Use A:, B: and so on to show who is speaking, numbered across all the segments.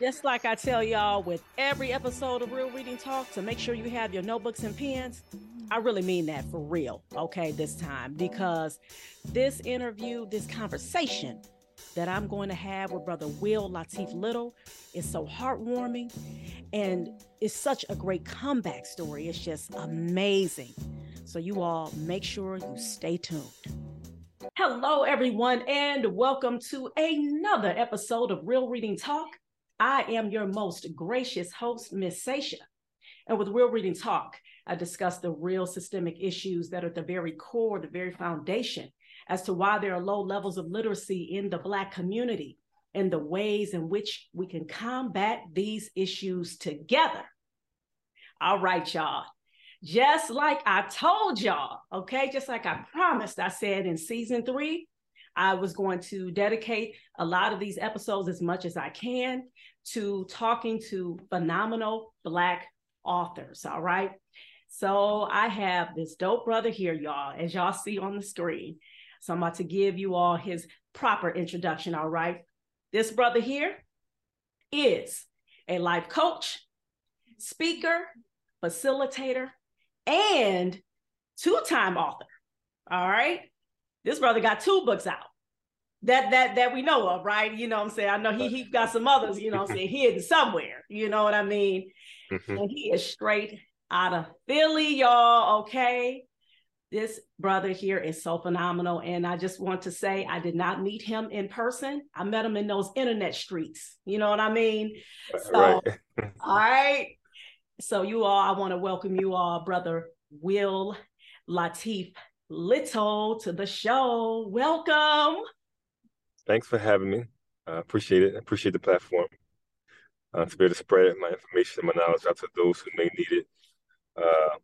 A: Just like I tell y'all with every episode of Real Reading Talk, to make sure you have your notebooks and pens. I really mean that for real, okay, this time, because this interview, this conversation that I'm going to have with Brother Will Latif Little is so heartwarming and it's such a great comeback story. It's just amazing. So, you all make sure you stay tuned. Hello, everyone, and welcome to another episode of Real Reading Talk. I am your most gracious host, Miss Sasha. And with Real Reading Talk, I discuss the real systemic issues that are at the very core, the very foundation as to why there are low levels of literacy in the Black community and the ways in which we can combat these issues together. All right, y'all. Just like I told y'all, okay, just like I promised, I said in season three, I was going to dedicate a lot of these episodes as much as I can to talking to phenomenal Black authors. All right. So I have this dope brother here, y'all, as y'all see on the screen. So I'm about to give you all his proper introduction. All right. This brother here is a life coach, speaker, facilitator, and two time author. All right. This brother got two books out that that that we know of, right? You know what I'm saying? I know he he got some others, you know what I'm saying, hidden somewhere. You know what I mean? Mm-hmm. And he is straight out of Philly, y'all. Okay. This brother here is so phenomenal. And I just want to say I did not meet him in person. I met him in those internet streets. You know what I mean? So right. all right. So you all, I want to welcome you all, brother Will Latif Little to the show. Welcome.
B: Thanks for having me. I appreciate it. I appreciate the platform. Uh, to be able to spread my information and my knowledge out to those who may need it. Uh,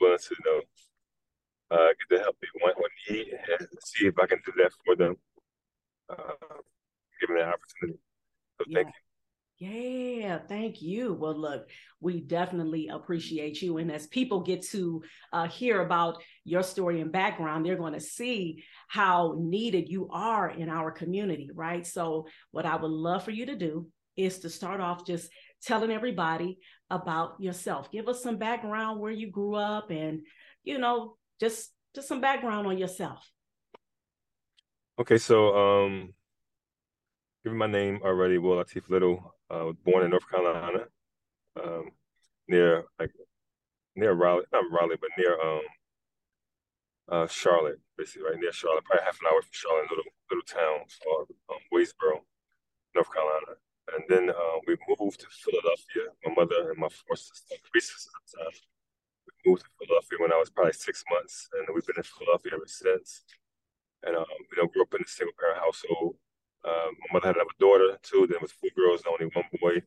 B: willing to you know uh, get the help they want or need and see if I can do that for them. Uh, given that opportunity. So yeah. thank you.
A: Yeah, thank you. Well, look, we definitely appreciate you. And as people get to uh, hear about your story and background, they're going to see how needed you are in our community, right? So, what I would love for you to do is to start off just telling everybody about yourself. Give us some background where you grew up and, you know, just just some background on yourself.
B: Okay, so um given my name already, Will Latif Little. I was born in North Carolina, um, near like near Raleigh, not Raleigh, but near um uh Charlotte, basically right near Charlotte, probably half an hour from Charlotte, little little town called um, Wadesboro, North Carolina. And then uh, we moved to Philadelphia. My mother and my four sisters, three sisters at the time. We moved to Philadelphia when I was probably six months, and we've been in Philadelphia ever since. And um, you know, grew up in a single parent household. Um, my mother had another daughter too. Then was four girls and only one boy.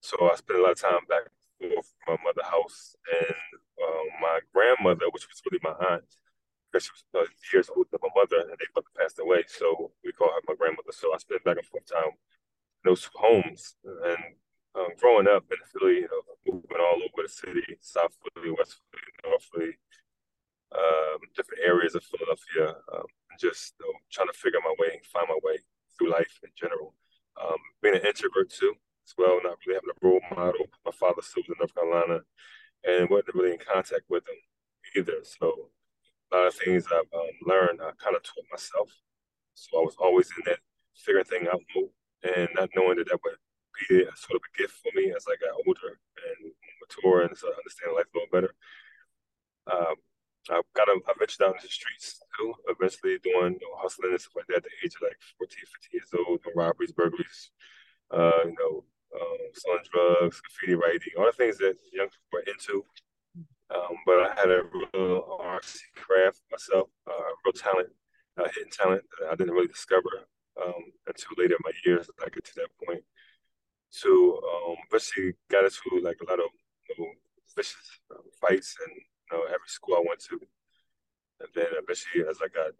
B: So I spent a lot of time back and forth from my mother's house and um, my grandmother, which was really my aunt, because she was uh, years older than my mother, and they both passed away. So we call her my grandmother. So I spent back and forth time in those homes. And um, growing up in Philly, you know, moving all over the city, South Philly, West Philly, North Philly, um, different areas of Philadelphia, um, just you know, trying to figure my way, and find my way through life in general. Um, being an introvert too, as well, not really having a role model. My father still was in North Carolina and wasn't really in contact with him either. So a lot of things I've um, learned, I kind of taught myself. So I was always in that figuring thing out mode and not knowing that that would be a sort of a gift for me as I got older and mature and so I understand life a little better. Um, I got a, I ventured out into the streets too, doing you know, hustling and stuff like that at the age of like 14, 15 years old, doing robberies, burglaries, uh, you know, um, selling drugs, graffiti writing, all the things that young people are into. Um, but I had a real artsy craft myself, uh, real talent, uh, hidden talent that I didn't really discover um, until later in my years. I get to that point. So um, eventually got into like a lot of you know, vicious uh, fights and you know, every school I went to. And then eventually, as I got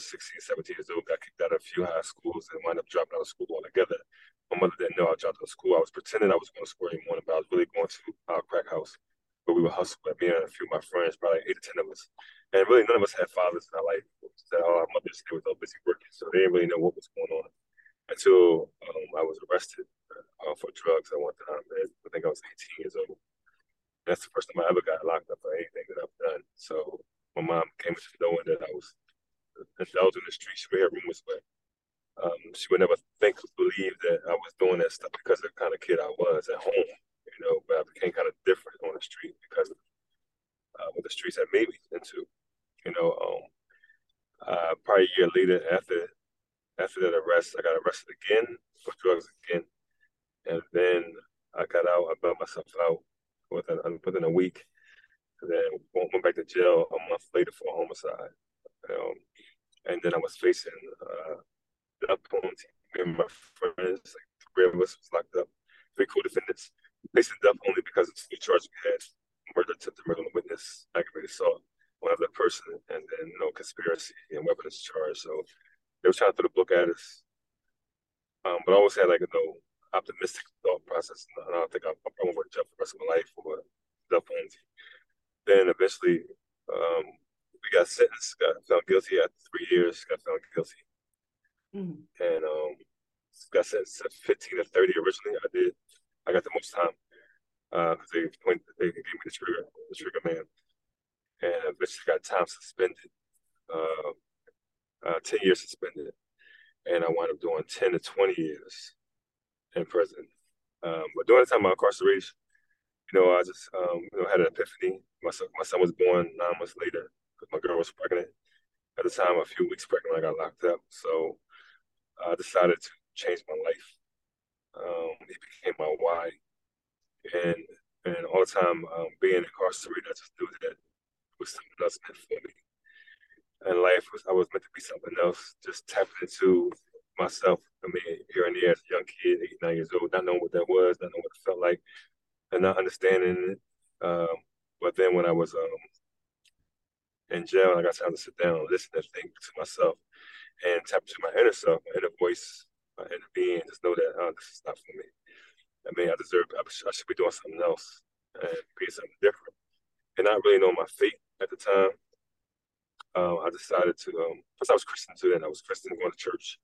B: older, 16, 17 years old, got kicked out of a few high schools and wound up dropping out of school altogether. My mother didn't know I dropped out of school. I was pretending I was going to school every morning, but I was really going to our crack house where we were hustling. Me and a few of my friends, probably eight to 10 of us. And really, none of us had fathers in our life. Oh, our mothers, they were all busy working, so they didn't really know what was going on until um, I was arrested uh, for drugs at one time. I think I was 18 years old. That's the first time I ever got locked up for anything that I've done. So my mom came into knowing that I was indulging the streets. Would hear rumors, but um, she would never think or believe that I was doing that stuff because of the kind of kid I was at home. You know, but I became kind of different on the street because of uh, what the streets had made me into. You know, um, uh, probably a year later after after that arrest, I got arrested again for drugs again, and then I got out. I bailed myself out within within a week. And then went back to jail a month later for homicide. Um, and then I was facing uh, death penalty. Me and my friends, like three of us, was locked up. Three co-defendants facing death only because of the charge we had: murder, attempted murder, witness, aggravated assault, one other person, and then know conspiracy and weapons charge. So they were trying to throw the book at us. Um, but I always had like a know, optimistic thought process. And I don't think I, I probably would jump for the rest of my life for death penalty. Then eventually, um, we got sentenced, got found guilty after three years, got found guilty. Mm-hmm. And um, got sentenced to 15 to 30 originally. I did. I got the most time because uh, they point, they gave me the trigger, the trigger man, and eventually got time suspended, uh, uh, 10 years suspended, and I wound up doing 10 to 20 years in prison. Um, but during the time of incarceration, you know, I just um, you know had an epiphany. My son, my son was born nine months later because my girl was pregnant. At the time, a few weeks pregnant, I got locked up. So I decided to change my life. Um, he became my why, and and all the time um, being incarcerated, I just knew that it was something else meant for me. And life was I was meant to be something else. Just tapping into myself. I mean, here and there as a young kid, eight, nine years old, not knowing what that was, not knowing what it like, and not understanding it. Um, but then when I was um, in jail, I got time to sit down and listen and think to myself and tap into my inner self, my inner voice, my inner being, just know that oh, this is not for me. I mean, I deserve, I should be doing something else and be something different. And not really know my fate at the time. Um, I decided to, um, because I was Christian too then, I was Christian going to church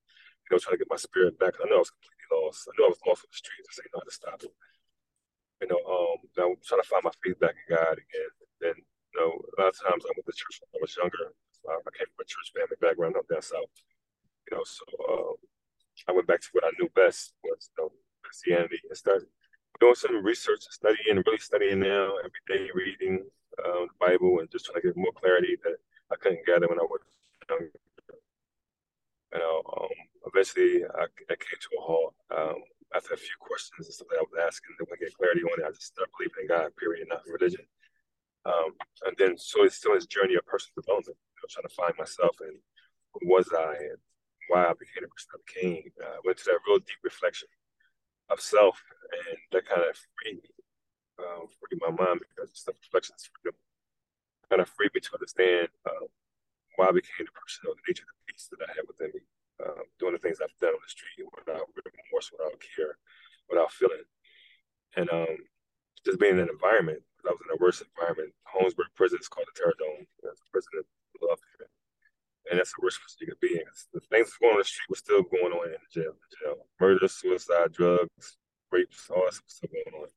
B: you know, trying to get my spirit back. I know I was completely lost. I knew I was lost on the streets. I just didn't know how to stop it. You know, um, I'm trying to find my faith back in God again. Then, you know, a lot of times I went to church when I was younger. I came from a church family background up down south. You know, so um, I went back to what I knew best was, you know, Christianity and started doing some research and studying, really studying now every day, reading um, the Bible and just trying to get more clarity that I couldn't gather when I was younger. You know, um, eventually I, I, came to a halt um, after a few questions and stuff that I was asking. Then I get clarity on it, I just God, period, not religion. Um, and then so it's still this journey of personal development, you know, trying to find myself and who was I and why I became the person I became. I uh, went to that real deep reflection of self, and that kind of freed me, um, freed my mind because self reflection is freedom. Kind of freed me to understand uh, why I became the person or the nature of the peace that I had within me um, doing the things I've done on the street without remorse, without care, without feeling. And um, just being in an environment, I was in a worse environment. Holmesburg prison is called the Terror Dome. That's prison love it. And that's the worst place you could be in. The things going on the street were still going on in the jail. The jail. Murder, suicide, drugs, rapes, all that stuff still going on.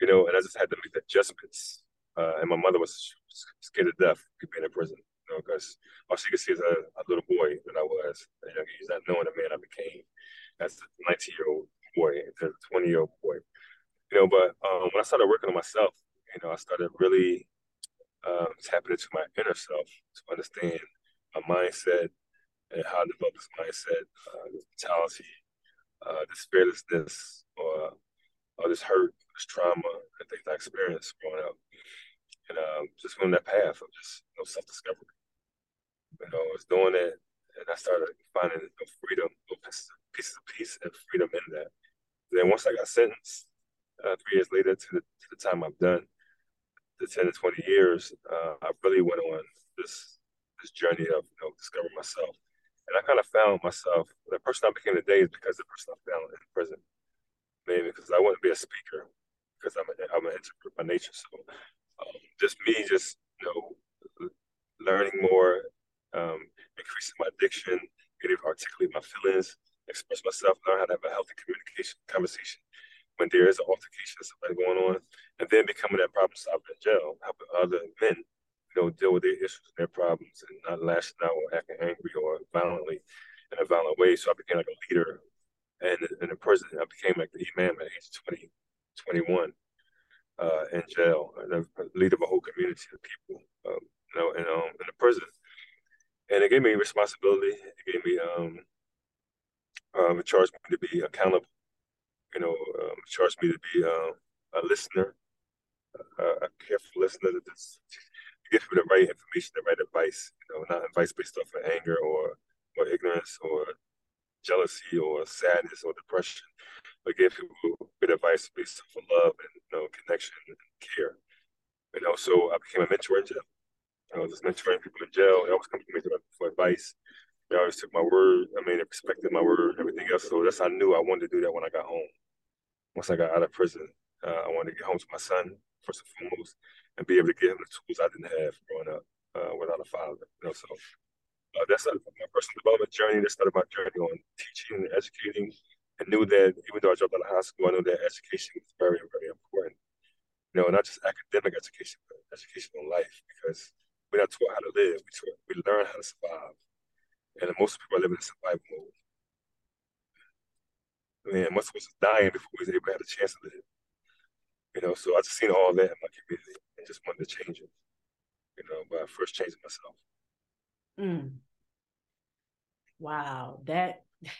B: You know, and I just had to make adjustments. Uh, and my mother was scared to death being in prison you know, because all she could see is a, a, little boy that I was. You know, he's not knowing the man I became as a 19 year old boy, as a 20 year old boy. You know, but um, when I started working on myself, you know, I started really um, tapping into my inner self to understand my mindset and how to develop this mindset, uh, this mentality, uh, this fearlessness, or, or this hurt, this trauma, and things I experienced growing up. And um, just went on that path of just you know, self discovery. You know, I was doing it, and I started finding freedom, pieces of peace and freedom in that. Then once I got sentenced, uh, three years later to the, to the time I've done, the 10 to 20 years, uh, I really went on this this journey of you know, discovering myself. And I kind of found myself, the person I became today is because the person I found in prison. Maybe because I wouldn't be a speaker because I'm, a, I'm an introvert by nature. So um, just me, just, you know, learning more um, increasing my diction, getting to articulate my feelings, express myself, learn how to have a healthy communication conversation when there is an altercation or something going on, and then becoming that problem solver in jail, helping other men, you know, deal with their issues and their problems and not lashing out or acting angry or violently in a violent way. So I became like a leader. And in the prison, I became like the imam at age 20, 21 uh, in jail, and a leader of a whole community of people, um, you know, in, um, in the prison. And it gave me responsibility. It gave me, um, um, it charged me to be accountable. You know, um, charged me to be uh, a listener, a, a careful listener to just give people the right information, the right advice. You know, not advice based off of anger or or ignorance or jealousy or sadness or depression, but give people good advice based off of love and you know connection and care. You know, so I became a mentor in jail. I was just mentoring people in jail. They always come to me for advice. They always took my word. I mean, they respected my word, everything else. So that's I knew I wanted to do that when I got home. Once I got out of prison, uh, I wanted to get home to my son first and foremost, and be able to give him the tools I didn't have growing up uh, without a father. You know, so uh, that's my personal development journey. That started my journey on teaching and educating. I knew that even though I dropped out of high school, I knew that education was very, very important. You know, not just academic education, but education in life, because we're not taught how to live. We taught, we learn how to survive, and most people are living in survival mode. I mean, most of us are dying before we able to have a chance to live. You know, so I just seen all that in my community and just wanted to change it. You know, by first changing myself.
A: Mm. Wow, that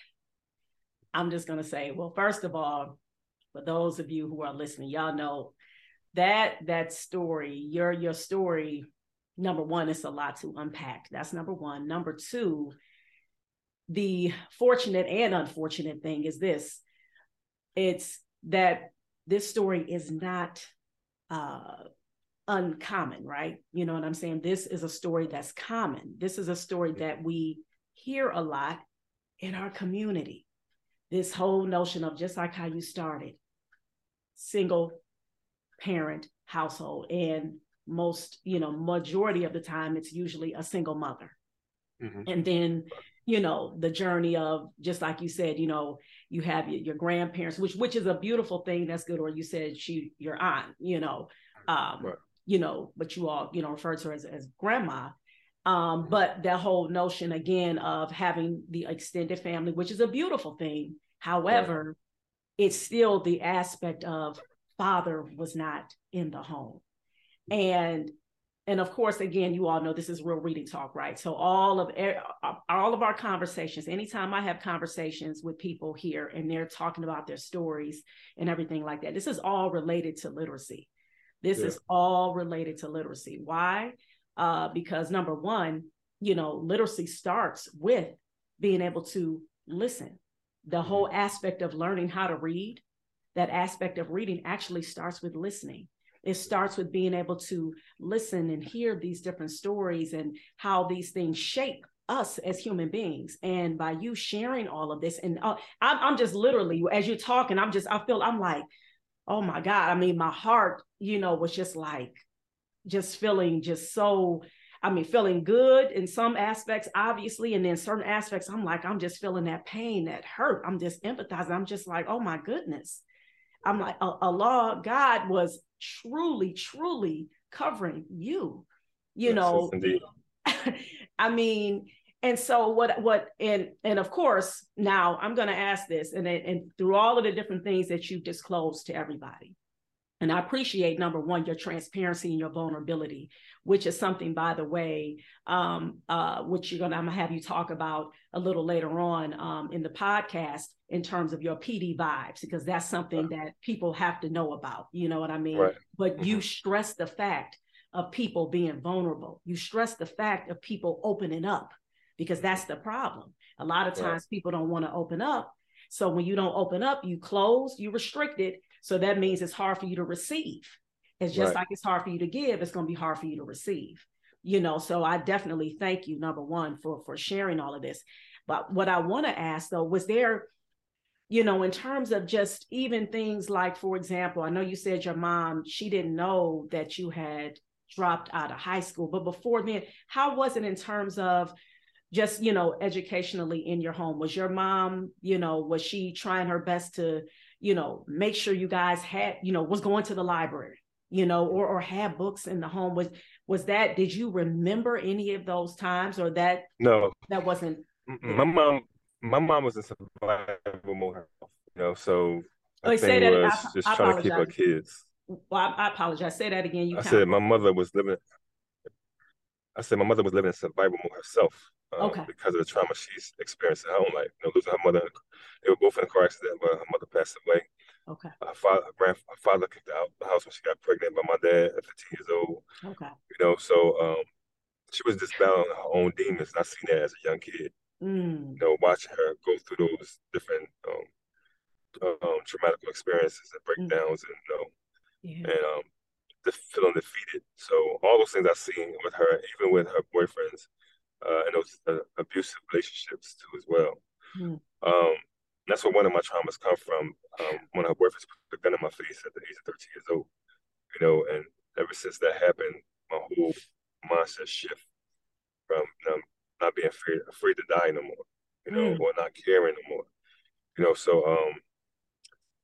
A: I'm just to say, well, first of all, for those of you who are listening, y'all know that that story, your your story number 1 it's a lot to unpack. That's number 1. Number 2, the fortunate and unfortunate thing is this. It's that this story is not uh uncommon, right? You know what I'm saying? This is a story that's common. This is a story that we hear a lot in our community. This whole notion of just like how you started, single parent household. And most, you know, majority of the time, it's usually a single mother. Mm-hmm. And then, you know, the journey of just like you said, you know, you have your, your grandparents, which which is a beautiful thing. That's good. Or you said she your aunt, you know, um, right. you know, but you all, you know, refer to her as, as grandma. Um, mm-hmm. but that whole notion again of having the extended family, which is a beautiful thing. However, it's still the aspect of father was not in the home. And and of course again you all know this is real reading talk right so all of all of our conversations anytime i have conversations with people here and they're talking about their stories and everything like that this is all related to literacy this yeah. is all related to literacy why uh, because number one, you know, literacy starts with being able to listen. The mm-hmm. whole aspect of learning how to read, that aspect of reading actually starts with listening. It starts with being able to listen and hear these different stories and how these things shape us as human beings. And by you sharing all of this, and uh, I'm, I'm just literally, as you're talking, I'm just, I feel, I'm like, oh my God. I mean, my heart, you know, was just like, just feeling just so I mean, feeling good in some aspects, obviously, and then certain aspects, I'm like, I'm just feeling that pain, that hurt. I'm just empathizing. I'm just like, oh my goodness. I'm like, Allah, God was truly, truly covering you. You yes, know, I mean, and so what what and and of course now I'm going to ask this, and and through all of the different things that you've disclosed to everybody, and I appreciate number one, your transparency and your vulnerability, which is something, by the way, um, uh, which you're gonna I'm gonna have you talk about a little later on um, in the podcast in terms of your PD vibes, because that's something that people have to know about. You know what I mean? Right. But you mm-hmm. stress the fact of people being vulnerable. You stress the fact of people opening up, because that's the problem. A lot of times right. people don't want to open up. So when you don't open up, you close, you restrict it, so that means it's hard for you to receive. It's just right. like it's hard for you to give, it's going to be hard for you to receive. You know, so I definitely thank you, number one, for for sharing all of this. But what I want to ask though, was there, you know, in terms of just even things like, for example, I know you said your mom, she didn't know that you had dropped out of high school, but before then, how was it in terms of just you know educationally in your home was your mom you know was she trying her best to you know make sure you guys had you know was going to the library you know or or had books in the home. Was was that did you remember any of those times or that
B: no.
A: that wasn't
B: my mom my mom was in survival mode you know so
A: I say that
B: was
A: I,
B: just
A: I
B: trying to keep her kids.
A: Well I, I apologize. Say that again. You
B: i said my mother was living i said my mother was living in survival mode herself um,
A: Okay.
B: because of the trauma she's experienced in her own life you know losing her mother they were both in a car accident but her mother passed away
A: okay
B: her father, her, grand, her father kicked out the house when she got pregnant by my dad at 15 years old.
A: okay
B: You know, so um, she was just battling her own demons. And I seen that as a young kid.
A: mm.
B: You know, watching her go through those different um, um, traumatic experiences and breakdowns, and you know,
A: yeah
B: and um, just feeling defeated. So all those things I seen with her, even with her boyfriends, uh, and those uh, abusive relationships too as well.
A: Mm.
B: Um, that's where one of my traumas come from. Um, when her boyfriend put a gun in my face at the age of 13 years old, you know, and ever since that happened, my whole mindset shift from not being afraid, afraid to die no more, you know,
A: Mm.
B: or not caring no more, you know. So um,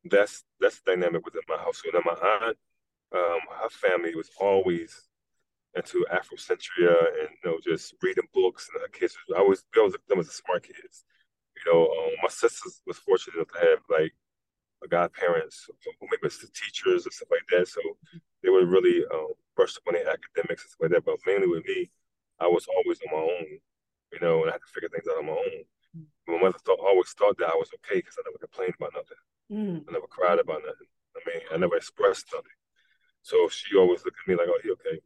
B: that's that's the dynamic within my household. Now my aunt, um, her family was always into Afrocentria and you know just reading books, and her kids. I always we always them as the smart kids. You know, um, my sisters was fortunate enough to have like a godparents who maybe was the teachers or stuff like that. So they were really um, brushed up on their academics and stuff like that. But mainly with me, I was always on my own, you know, and I had to figure things out on my own. My mother thought, always thought that I was okay because I never complained about nothing.
A: Mm.
B: I never cried about nothing. I mean, I never expressed nothing. So she always looked at me like, "Oh, you okay?"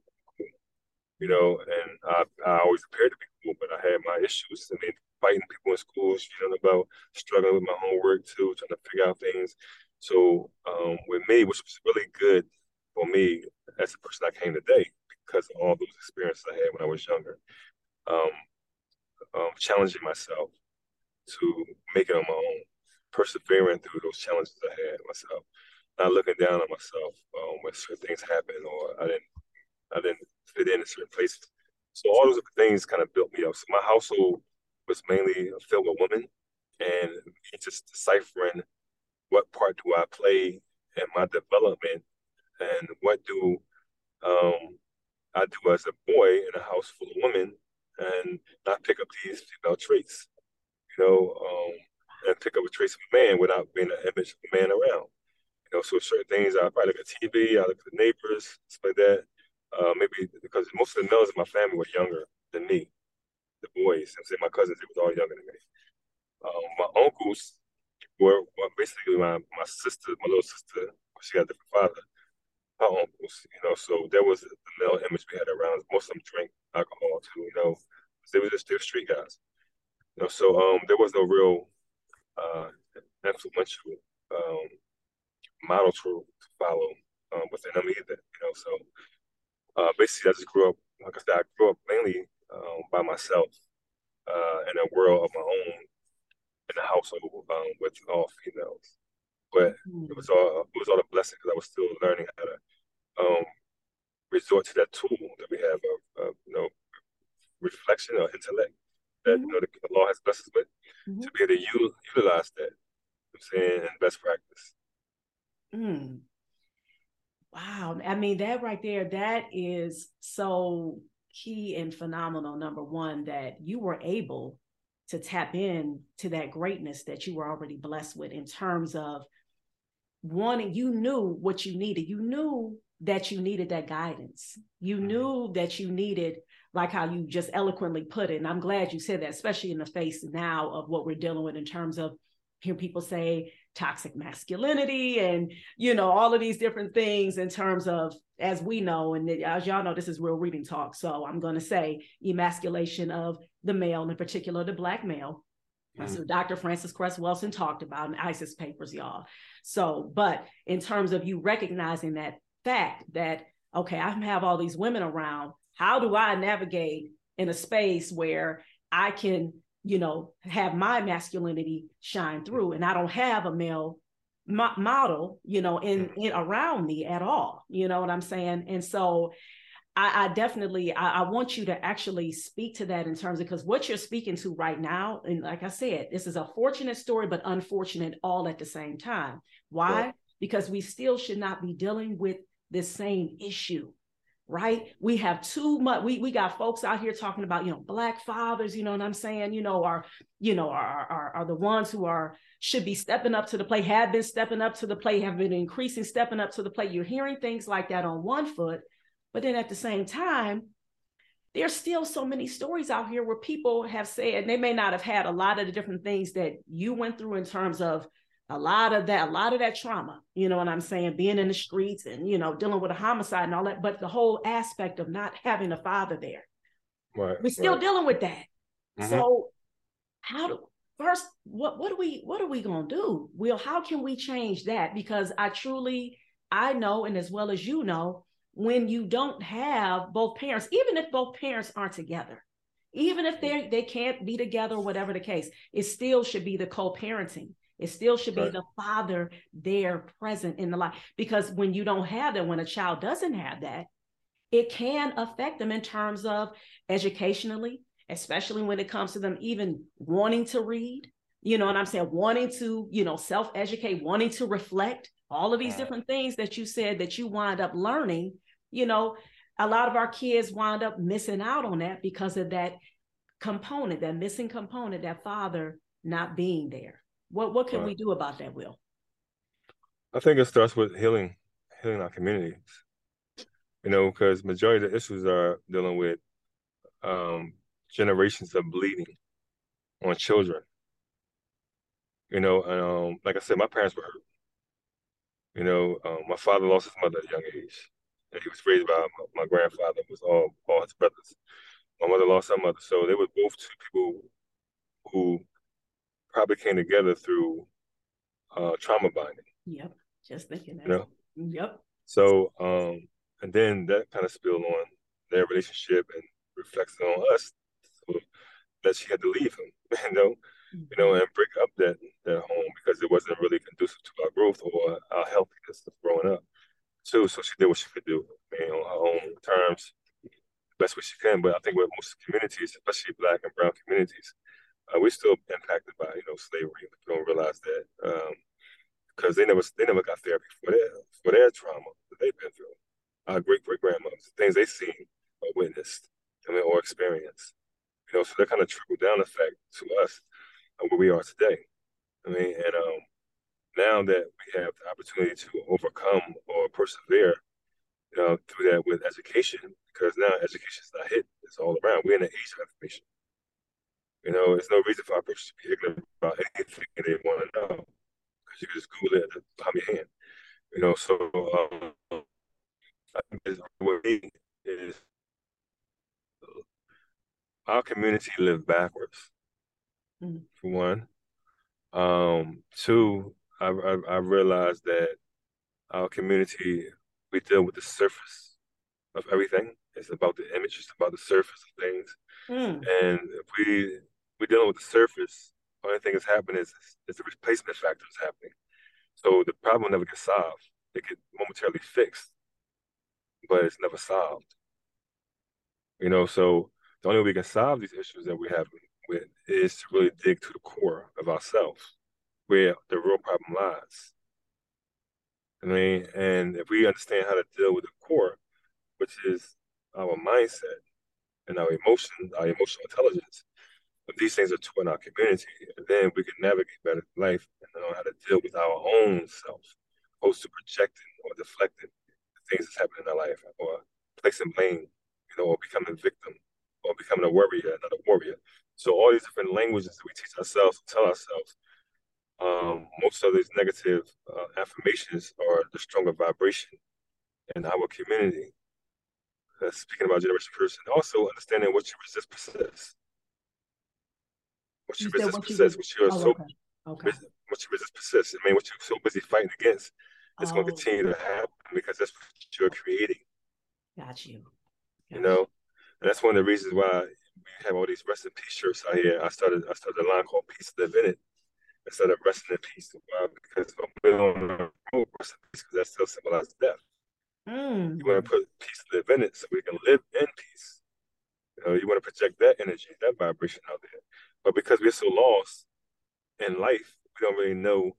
B: You know, and I, I always appeared to be cool, but I had my issues. I mean, fighting people in schools, you know, about struggling with my homework too, trying to figure out things. So um, with me, which was really good for me as a person I came today, because of all those experiences I had when I was younger, um, um, challenging myself to make it on my own, persevering through those challenges I had myself, not looking down on myself um, when certain things happened or I didn't I didn't fit in in certain places. So all those things kind of built me up. So my household was mainly filled with women, and me just deciphering what part do I play in my development, and what do um, I do as a boy in a house full of women, and not pick up these female traits, you know, um, and pick up a trace of a man without being an image of a man around. You know, so certain things I probably look at TV, I look at the neighbors, stuff like that. Uh, maybe because most of the males in my family were younger than me, the boys. I'm saying my cousins, they was all younger than me. Um, my uncles were, were basically my, my sister, my little sister, she got a different father. Her uncles, you know, so there was the male image we had around. Most of them drink alcohol too, you know. They were just they were street guys. You know, so um there was no real uh influential um model to, to follow um within them either, you know. So uh basically I just grew up like I said, I grew up mainly um by myself, uh in a world of my own in a household um with all females. But
A: Mm.
B: it was all it was all a blessing because I was still learning how to um, resort to that tool that we have of, of you know reflection or intellect that you know the, the law has blessed us with
A: Mhm.
B: to be able to u- utilize that. I'm saying in best practice.
A: Mm. Wow. I mean, that right there, that is so key and phenomenal. Number one, that you were able to tap in to that greatness that you were already blessed with in terms of wanting, you knew what you needed. You knew that you needed that guidance. You
B: Mhm.
A: knew that you needed, like how you just eloquently put it. And I'm glad you said that, especially in the face now of what we're dealing with in terms of hear people say toxic masculinity and you know all of these different things in terms of as we know and as y'all know this is real reading talk. So i'm going to say emasculation of the male in particular the black male.
B: Mhm.
A: what dr frances cress welsing talked about in isis papers y'all. So but in terms of you recognizing that fact that okay i have all these women around how do i navigate in a space where i can you know have my masculinity shine through and i don't have a male mo- model you know in in around me at all you know what i'm saying and so I, I definitely I, I, want you to actually speak to that in terms of because what you're speaking to right now, and like I said, this is a fortunate story, but unfortunate all at the same time. Why? Right. Because we still should not be dealing with this same issue right? We have too much. We we got folks out here talking about you know black fathers. You know what I'm saying? You know are you know are are are the ones who are should be stepping up to the plate, have been stepping up to the plate, have been increasing stepping up to the plate. You're hearing things like that on one foot, but then at the same time. There's still so many stories out here where people have said they may not have had a lot of the different things that you went through in terms of a lot of that, a lot of that trauma, you know what I'm saying, being in the streets and, you know, dealing with a homicide and all that, but the whole aspect of not having a father there.
B: Right.
A: We're still right. dealing with that. Mm-hmm. So how do first what what are we what are we gonna do? Will, how can we change that? Because I truly I know, and as well as you know, when you don't have both parents, even if both parents aren't together, even if they they can't be together, whatever the case, it still should be the co-parenting it still should be right. the father there present in the life. Because when you don't have that, when a child doesn't have that, it can affect them in terms of educationally, especially when it comes to them even wanting to read, you know what I'm saying? Wanting to, you know, self educate, wanting to reflect, all of these different things that you said that you wind up learning, you know, a lot of our kids wind up missing out on that because of that component, that missing component, that father not being there. What what can right. we do about that, Will?
B: I think it starts with healing, healing our communities. You know, because majority of the issues are dealing with um, generations of bleeding on children. You know, and um, like I said, my parents were hurt. You know, um, my father lost his mother at a young age, and he was raised by my, my grandfather. Was all all his brothers. My mother lost her mother, so they were both two people who probably came together through uh, trauma bonding.
A: Yep, just thinking that.
B: You know?
A: Yep.
B: So, um, and then that kind of spilled on their relationship and reflects on us so that she had to leave him, you know, mm-hmm. you know, and break up that that home because it wasn't really conducive to our growth or our healthiness of growing up. Too, so she did what she could do, I mean, on her own terms, best way she can. But I think with most communities, especially Black and Brown communities, uh, we're still impacted by you know slavery. We don't realize that because um, they never they never got therapy for their for their trauma that they've been through. Our great great grandmothers, things they seen or witnessed, I mean, or experienced. You know, so that kind of trickle down effect to us uh, where we are today. I mean, and um, now that we have the opportunity to overcome or persevere, you know, through that with education, because now education is not hidden; it's all around. We're in an age of information. You know, there's no reason for a person to be ignorant about anything they want to know because you can just Google it at the palm of your hand. You know, so um, I think what me is our community lived backwards. Mm-hmm. For one, um, two, I, I, I realized that our community we deal with the surface of everything. It's about the image. It's about the surface of things. Mm. And if we we're dealing with the surface. The only thing that's happening is is the replacement factor is happening. So the problem never gets solved. It gets momentarily fixed, but it's never solved. You know, so the only way we can solve these issues that we have with is to really dig to the core of ourselves, where the real problem lies. I mean, and if we understand how to deal with the core, which is our mindset and our emotions, our emotional intelligence, but these things are true in our community, then we can navigate better life and know how to deal with our own self, opposed to projecting or deflecting the things that's happening in our life, or placing blame, you know, or becoming a victim, or becoming a warrior, not a warrior. So all these different languages that we teach ourselves, tell ourselves, um, most of these negative uh, affirmations are the stronger vibration in our community. Uh, speaking about generation curse, and also understanding what you resist persists. What you, you resist persists. What you're oh, so okay. Okay. what you resist persists. I mean, what you're so busy fighting against, it's oh. going to continue to happen because that's what you're creating.
A: Got you.
B: Got you know, and that's one of the reasons why we have all these rest in peace shirts out here. I started I started a line called Peace Live in It instead of resting in peace. Why? Because I'm on the road rest in peace because that still symbolizes death.
A: Mm.
B: You want to put peace live in it so we can live in peace. You know, you want to project that energy, that vibration out there. But because we're so lost in life, we don't really know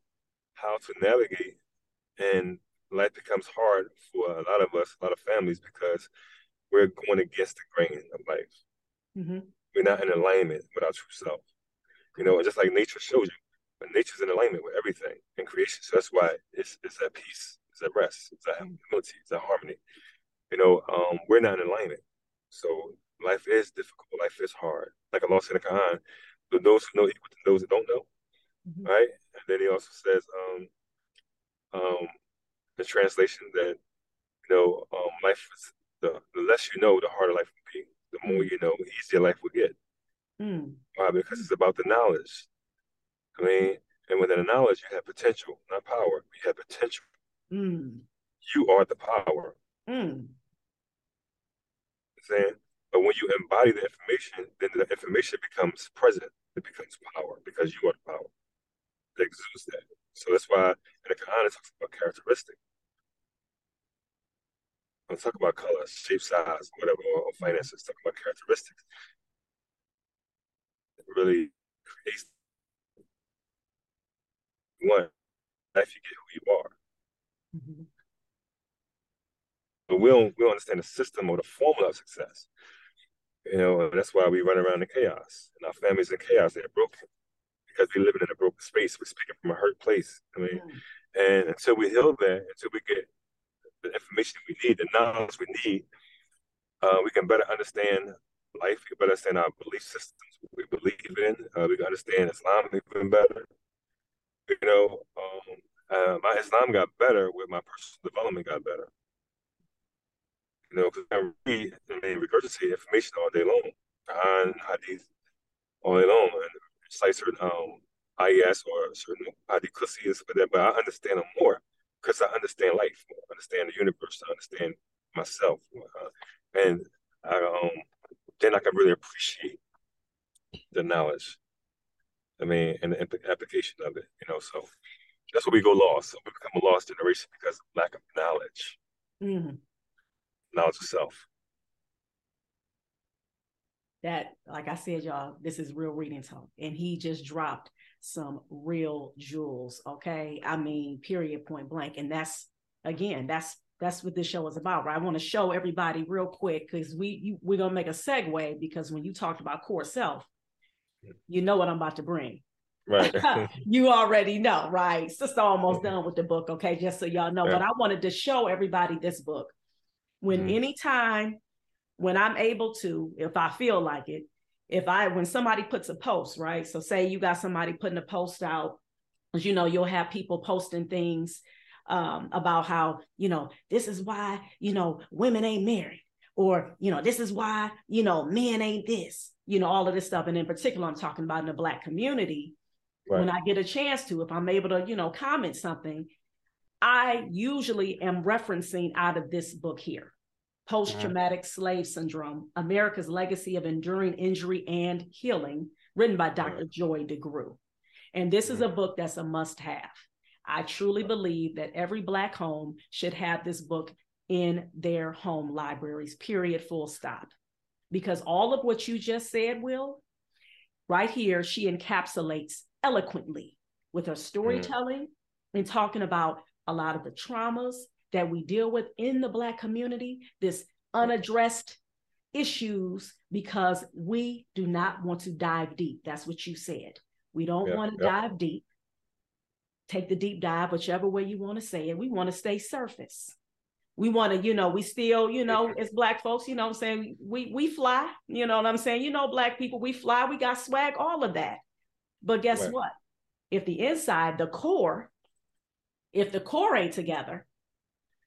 B: how to navigate, and life becomes hard for a lot of us, a lot of families, because we're going against the grain of life.
A: Mm-hmm.
B: We're not in alignment with our true self. You know, just like nature shows you, but nature's in alignment with everything in creation. So that's why it's it's at peace, it's at rest, it's at humility, it's at harmony. You know, um, we're not in alignment. So life is difficult, life is hard. Like Allah said in the Quran, those who know equal to those that don't know. Mm-hmm. Right? And then he also says, um, um, the translation that you know, um, life is the, the less you know, the harder life will be. The more mm. you know, the easier life will get.
A: Mm.
B: Why? Because it's about the knowledge. I mean, and within the knowledge, you have potential, not power. You have potential.
A: Mm.
B: You are the power.
A: Mm.
B: Saying, but when you embody the information, then the information becomes present. It becomes power because you are the power It exudes that. So that's why in the Quran it talks about characteristic. I'm talking about color, shape, size, whatever, or finances, talking about characteristics. It really creates one life you get who you are.
A: Mm-hmm.
B: But we don't we don't understand the system or the formula of success. You know, and that's why we run around in chaos. And our families in chaos, they're broken. Because we're living in a broken space. We're speaking from a hurt place. I mean, mm and until we heal that, until we get the information we need, the knowledge we need, uh, we can better understand life. We can better understand our belief systems, we believe in. Uh, we can understand Islam even better. You know, um, uh, my Islam got better with my personal development got better. You know, because I read and they regurgitate information all day long, Quran, Hadith, all day long, and cite certain um, ayahs or certain Hadith and but that. But I understand them more because I understand life, I understand the universe, I understand myself, uh, and I, um, then I can really appreciate the knowledge. I mean, and the application of it, you know. So that's where we go lost. We become a lost generation because of lack of knowledge,
A: mm-hmm.
B: knowledge of self.
A: That, like I said, y'all, this is real reading talk, and he just dropped some real jewels. Okay. I mean, period, point blank. And that's again, that's that's what this show is about, right? I want to show everybody real quick because we you, we're gonna make a segue because when you talked about core self, you know what I'm about to bring.
B: Right.
A: you already know, right? Sister almost done with the book, okay, just so y'all know. Yeah. But I wanted to show everybody this book. When mm-hmm. anytime when I'm able to, if I feel like it, if I when somebody puts a post, right? So say you got somebody putting a post out, as you know, you'll have people posting things um, about how you know this is why you know women ain't married, or you know this is why you know men ain't this, you know all of this stuff. And in particular, I'm talking about in the Black community. Right. When I get a chance to, if I'm able to, you know, comment something, I usually am referencing out of this book here. Mm-hmm. Post Traumatic Slave Syndrome America's Legacy of Enduring Injury and Healing, written by Dr. Joy DeGruy. And this is mm-hmm. a book that's a must have. I truly believe that every Black home should have this book in their home libraries, period, full stop. Because all of what you just said, Will, right here, she encapsulates eloquently with her storytelling mm. and talking about a lot of the traumas that we deal with in the Black community, this unaddressed issues, because we do not want to dive deep. That's what you said. We don't yeah, want to yeah. dive deep. Take the deep dive, whichever way you want to say it. We want to stay surface. We want to, you know, we still, you know, as black folks, you know I'm saying? We we fly, you know what I'm saying? You know, black people, we fly, we got swag, all of that. But guess right. what? If the inside, the core, if the core ain't together,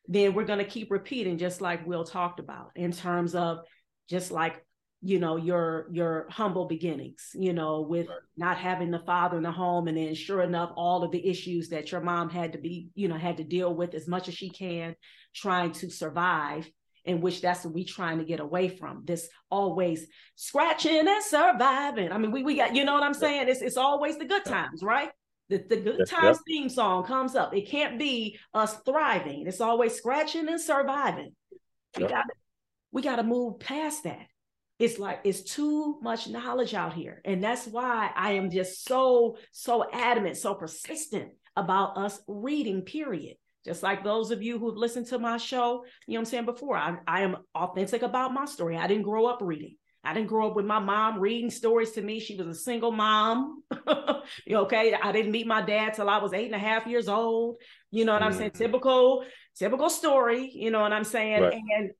A: then we're going to keep repeating just like will talked about in terms of just like you know your your humble beginnings you know with right. not having the father in the home and then sure enough all of the issues that your mom had to be you know had to deal with as much as she can trying to survive in which that's what we trying to get away from this always scratching and surviving i mean we, we got you know what i'm saying it's, it's always the good times right The, the good times yep. theme song comes up. It can't be us thriving. It's always scratching and surviving. We yep. got we got to move past that. It's like it's too much knowledge out here. And that's why I am just so, so adamant, so persistent about us reading, period. Just like those of you who've listened to my show, you know what I'm saying before, I, I am authentic about my story. I didn't grow up reading. I didn't grow up with my mom reading stories to me. She was a single mom. okay. I didn't meet my dad till I was eight and a half years old. You know what mm. I'm saying? Mm. Typical, typical story, you know what I'm saying? Right. And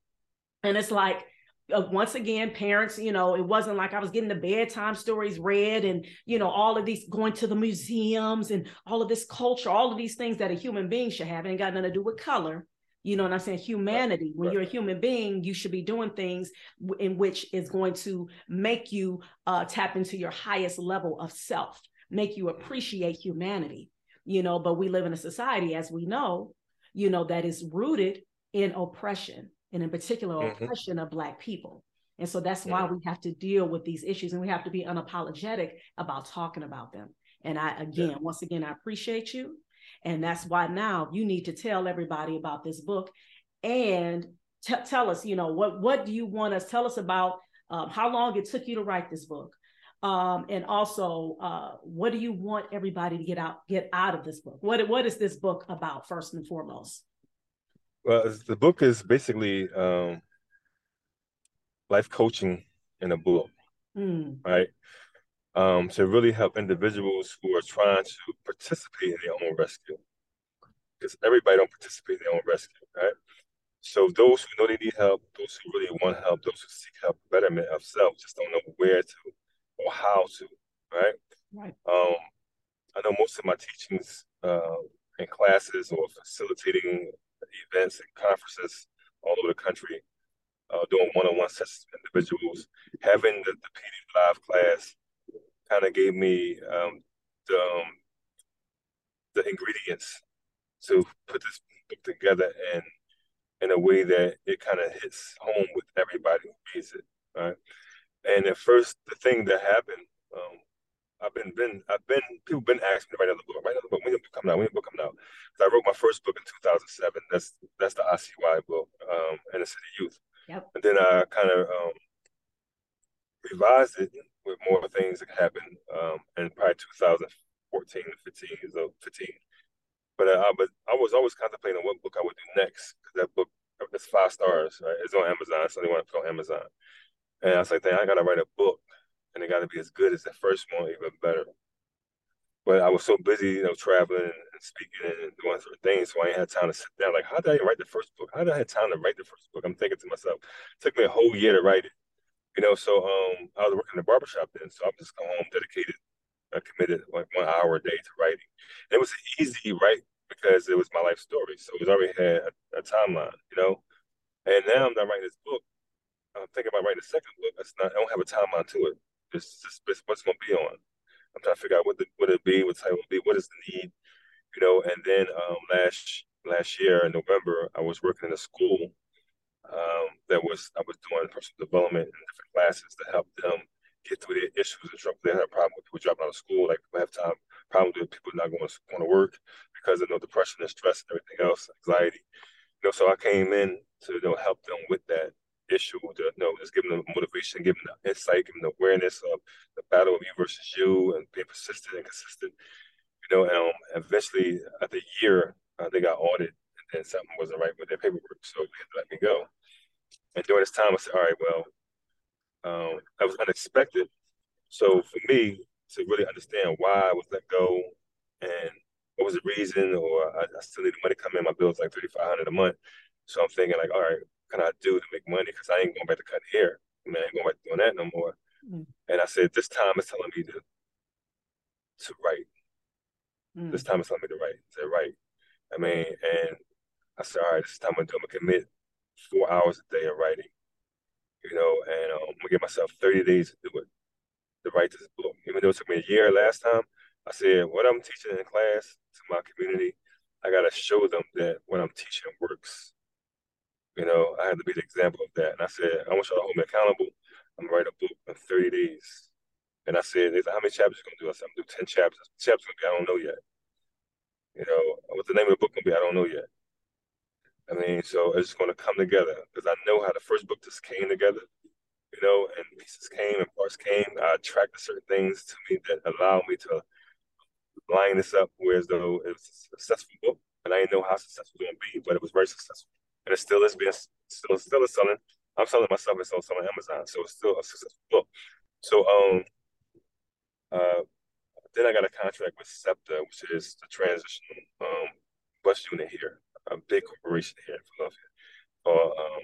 A: and it's like once again, parents, you know, it wasn't like I was getting the bedtime stories read and, you know, all of these going to the museums and all of this culture, all of these things that a human being should have. It ain't got nothing to do with color. You know what I'm saying? Humanity. When you're a human being, you should be doing things in which is going to make you uh, tap into your highest level of self, make you appreciate humanity. You know, but we live in a society, as we know, you know, that is rooted in oppression and in particular mm-hmm. oppression of black people. And so that's why we have to deal with these issues and we have to be unapologetic about talking about them. And i again yeah. once again i appreciate you. And that's why now you need to tell everybody about this book and t- tell us you know what what do you want us tell us about um, how long it took you to write this book. Um, and also uh, what do you want everybody to get out get out of this book? What what is this book about first and foremost
B: well, the book is basically um, life coaching in a book, mm. right? Um, to really help individuals who are trying to participate in their own rescue, because everybody don't participate in their own rescue, right? So those who know they need help, those who really want help, those who seek help, betterment of self, just don't know where to or how to, right? Right. Um, I know most of my teachings uh, in classes or facilitating events and conferences all over the country, uh, doing one-on-one sessions with individuals. Having the, the PD Live class kind of gave me um, the, um, the ingredients to put this book together and in a way that it kind of hits home with everybody who reads it. Right. And at first, the thing that happened, um, I've been been I've been people been asking me to write another book, write another book. When your book coming out? When your book coming out? Because I wrote my first book in 2007. That's that's the ICY book, um, Inner City Youth. Yep. And then I kind of um, revised it with more things that happened um, in probably 2014 15, so 15. But uh, I, but I was always contemplating what book I would do next because that book it's five stars, right? It's on Amazon. So they want to put on Amazon. And I was like, dang, I gotta write a book and it got to be as good as the first one, even better. But I was so busy, you know, traveling and speaking and doing certain things, so I ain't had time to sit down. Like, how did I write the first book? How did I have time to write the first book? I'm thinking to myself, it took me a whole year to write it. You know, so um, I was working in the barbershop then, so I'm just come home dedicated, I committed like one hour a day to writing. And it was easy, right? Because it was my life story, so it was already had a, a timeline, you know. And now I'm not writing this book. I'm thinking about writing a second book. That's not. I don't have a timeline to it. It's what's going to be on. I'm trying to figure out what the, what it be, what type will be, what is the need, you know. And then um, last last year in November, I was working in a school um, that was I was doing personal development in different classes to help them get through their issues and trouble. They had a problem with people dropping out of school, like we have time problem with people not going to, going to work because of know, depression and stress and everything else, anxiety. You know, so I came in to you know help them with that issue, to, you know, just giving them motivation, giving them the insight, giving them the awareness of the battle of you versus you, and being persistent and consistent. You know, and um, eventually, at the year, uh, they got audited, and then something wasn't right with their paperwork, so they had to let me go. And during this time, I said, all right, well, um, that was unexpected. So for me to really understand why I was let go and what was the reason, or I, I still need the money coming in, my bill's like thirty five hundred a month. So I'm thinking like, all right, can I do to make money? Because I ain't going back to cutting hair. I, mean, I ain't going back to doing that no more. Mm. And I said, this time is telling me to to write. Mm. This time is telling me to write. I said, write. I mean, and I said, all right, this time I'm gonna commit four hours a day of writing. You know, and um, I'm gonna give myself 30 days to do it, to write this book. Even though it took me a year last time, I said, what I'm teaching in class to my community, I gotta show them that what I'm teaching works. You know, I had to be the example of that. And I said, I want y'all to hold me accountable. I'm gonna write a book in 30 days. And I said, "How many chapters you gonna do?" I said, "I'm gonna do ten chapters. Chapters gonna be, I don't know yet. You know, what the name of the book gonna be, I don't know yet. I mean, so it's just gonna come together because I know how the first book just came together. You know, and pieces came and parts came. I attracted certain things to me that allowed me to line this up, whereas though it was a successful book, and I didn't know how successful it was gonna be, but it was very successful, and it still is being still still is selling. I'm selling myself and still on Amazon, so it's still a successful book. So um, uh, then I got a contract with SEPTA, which is the transitional um, bus unit here, a big corporation here in Philadelphia, called um,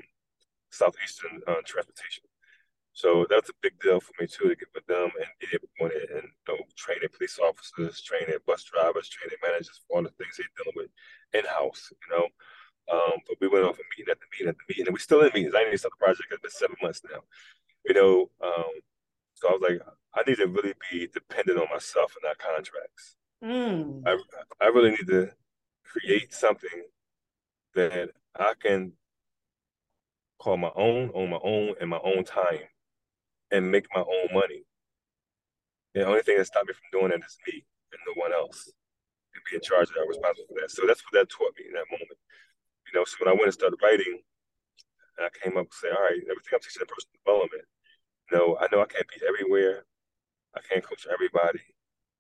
B: Southeastern uh, Transportation. So that's a big deal for me too to get with them and be able to and you know, training police officers, training bus drivers, training managers for all the things they're dealing with in house, you know. Um, but we went off a meeting at the meeting at the meeting, and we're still in meetings. I need to start the project. It's been seven months now, you know. Um, so I was like, I need to really be dependent on myself and not contracts. Mm. I I really need to create something that I can call my own on my own in my own time and make my own money. The only thing that stopped me from doing that is me and no one else. And be in charge of that, responsible for that. So that's what that taught me in that moment. Know, so when I went and started writing, I came up and said, all right, everything I'm teaching in personal development, you know, I know I can't be everywhere. I can't coach everybody.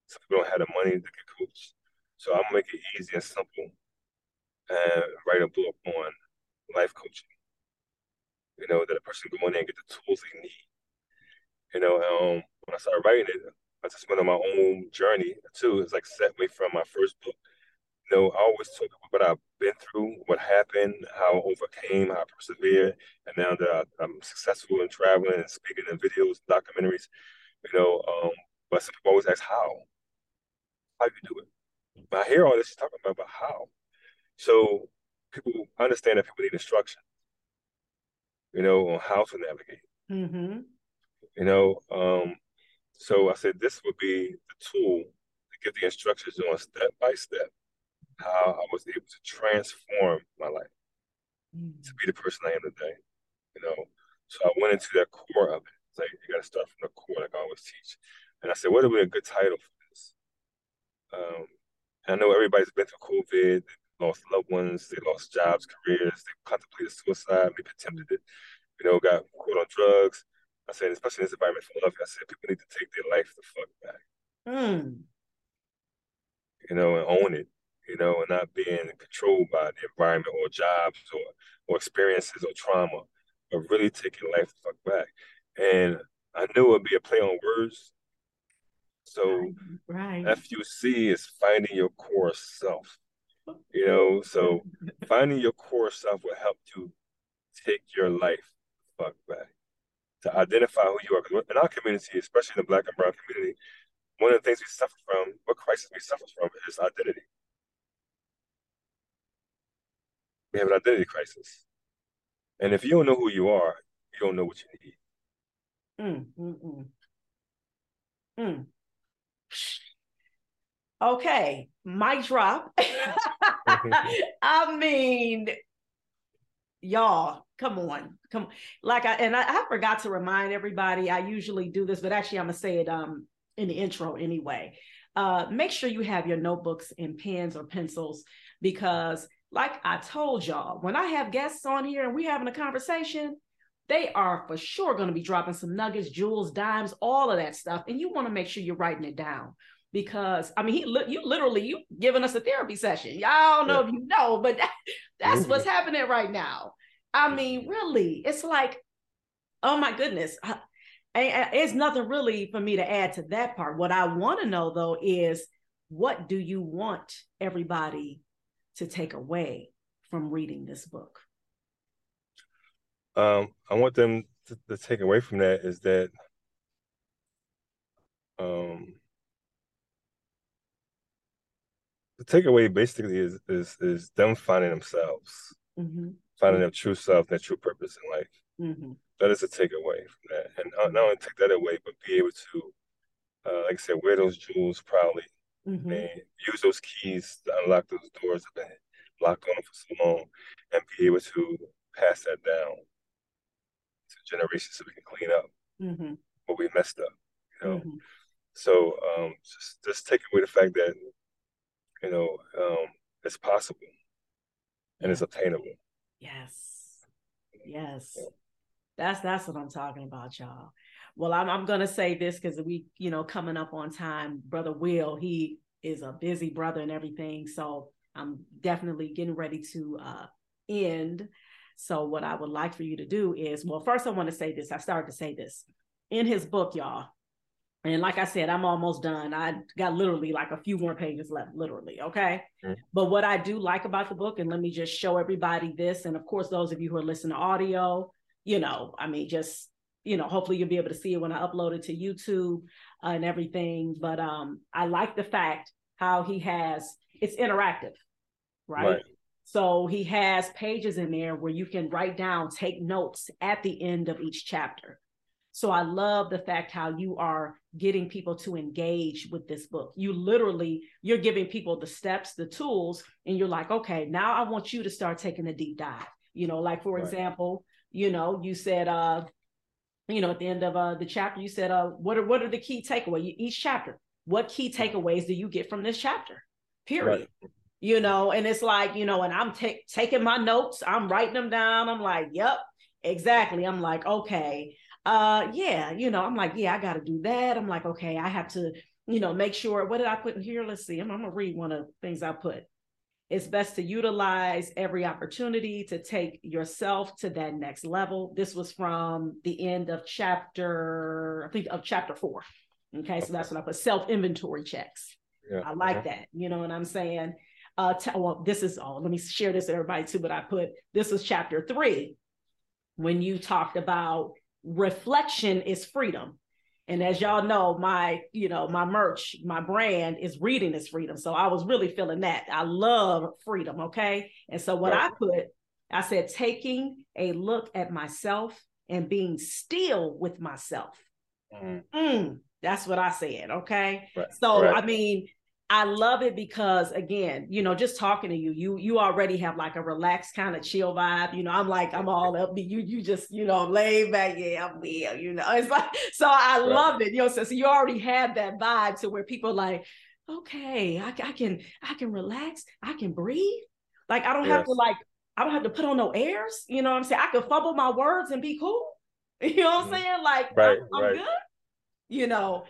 B: Some people don't have the money to get coached. So I'm gonna make it easy and simple and write a book on life coaching. You know, that a person can go in there and get the tools they need. You know, um, when I started writing it, I just went on my own journey too. It's like set me from my first book. You know, I always talk about what I've been through, what happened, how I overcame, how I persevered, and now that I'm successful in traveling and speaking in videos, documentaries, you know, um, but some people always ask how. How do you do it? I hear all this talking about, but how? So people understand that people need instruction, you know, on how to navigate. Mm-hmm. You know, um, so I said this would be the tool to give the instructions on step by step how I was able to transform my life to be the person I am today. You know, so I went into that core of it. It's like you got to start from the core, like I always teach. And I said, what would be a good title for this? Um, I know everybody's been through COVID, they lost loved ones, they lost jobs, careers, they contemplated suicide, maybe attempted it, you know, got caught on drugs. I said, especially in this environment for love, I said people need to take their life the fuck back. Mm. You know, and own it, you know, and not being controlled by the environment or jobs or or experiences or trauma, but really taking life the fuck back. And I knew it would be a play on words, so right. FUC is finding your core self. You know, so finding your core self will help you take your life fuck back. To identify who you are. In our community, especially in the black and brown community, one of the things we suffer from, what crisis we suffer from is identity. We have an identity crisis. And if you don't know who you are, you don't know what you need. Mm, mm, mm.
A: Mm. Okay, mic drop. I mean, y'all, come on, come like I and I, I, forgot to remind everybody. I usually do this, but actually, I'm gonna say it um in the intro anyway. Uh, make sure you have your notebooks and pens or pencils because, like I told y'all, when I have guests on here and we're having a conversation, they are for sure going to be dropping some nuggets, jewels, dimes, all of that stuff. And you want to make sure you're writing it down because I mean, he you literally you giving us a therapy session. Y'all don't know yeah. if you know, but that, that's mm-hmm. what's happening right now. I mean, really, it's like, oh my goodness. I, I, it's nothing really for me to add to that part. What I want to know though is what do you want everybody to take away from reading this book?
B: um, I want them to, to, take away from that is that um, the takeaway basically is is is them finding themselves, mm-hmm. finding their true self, their true purpose in life. Mm-hmm. That is a takeaway from that, and not, not only take that away, but be able to, uh, like I said, wear those jewels proudly, mm-hmm. and use those keys to unlock those doors that have been locked on them for so long, and be able to pass that down to generations so we can clean up mm-hmm. what we messed up. You know, mm-hmm. so um, just just take away the fact that you know um, it's possible and it's obtainable.
A: Yes, yes, yeah. that's that's what I'm talking about, y'all. Well, I'm I'm gonna say this because we, you know, coming up on time, brother Will, he is a busy brother and everything, so I'm definitely getting ready to uh, end. So, what I would like for you to do is, well, first I want to say this. I started to say this in his book, y'all. And like I said, I'm almost done. I got literally like a few more pages left, literally. Okay. Mm-hmm. But what I do like about the book, and let me just show everybody this. And of course, those of you who are listening to audio, you know, I mean, just, you know, hopefully you'll be able to see it when I upload it to YouTube uh, and everything. But um, I like the fact how he has it's interactive, right? right? So he has pages in there where you can write down, take notes at the end of each chapter. So I love the fact how you are getting people to engage with this book. You literally you're giving people the steps, the tools, and you're like, okay, now I want you to start taking a deep dive. You know, like for right. example, you know, you said uh you know, at the end of uh, the chapter, you said, uh, what are what are the key takeaway? Each chapter, what key takeaways do you get from this chapter? Period. Right you know, and it's like, you know, and I'm t- taking my notes, I'm writing them down. I'm like, yep, exactly. I'm like, okay, uh, yeah, you know, I'm like, yeah, I got to do that. I'm like, okay, I have to, you know, make sure. What did I put in here? Let's see. I'm, I'm gonna read one of the things I put. It's best to utilize every opportunity to take yourself to that next level. This was from the end of chapter, I think of chapter four. Okay, so that's what I put self inventory checks. Yeah. I like uh-huh. that. You know what I'm saying? uh, t- well, this is all, let me share this everybody too, but I put, this is chapter three, when you talked about reflection is freedom. And as y'all know, my, you know, my merch, my brand is reading is freedom. So I was really feeling that. I love freedom. Okay. And so what right. I put, I said, taking a look at myself and being still with myself. Mm. Mm, that's what I said. Okay. Right. So, right. I mean, I love it because again, you know, just talking to you, you you already have like a relaxed kind of chill vibe. You know, I'm like, I'm all up. You you just, you know, laid back. Yeah, I'm real, you know. It's like so I right. love it. You know, so, so you already have that vibe to where people like, okay, I, I can I can relax, I can breathe. Like I don't yes. have to like, I don't have to put on no airs. You know what I'm saying? I can fumble my words and be cool. You know what I'm mm-hmm. saying? Like right, I'm, I'm right. good. You know,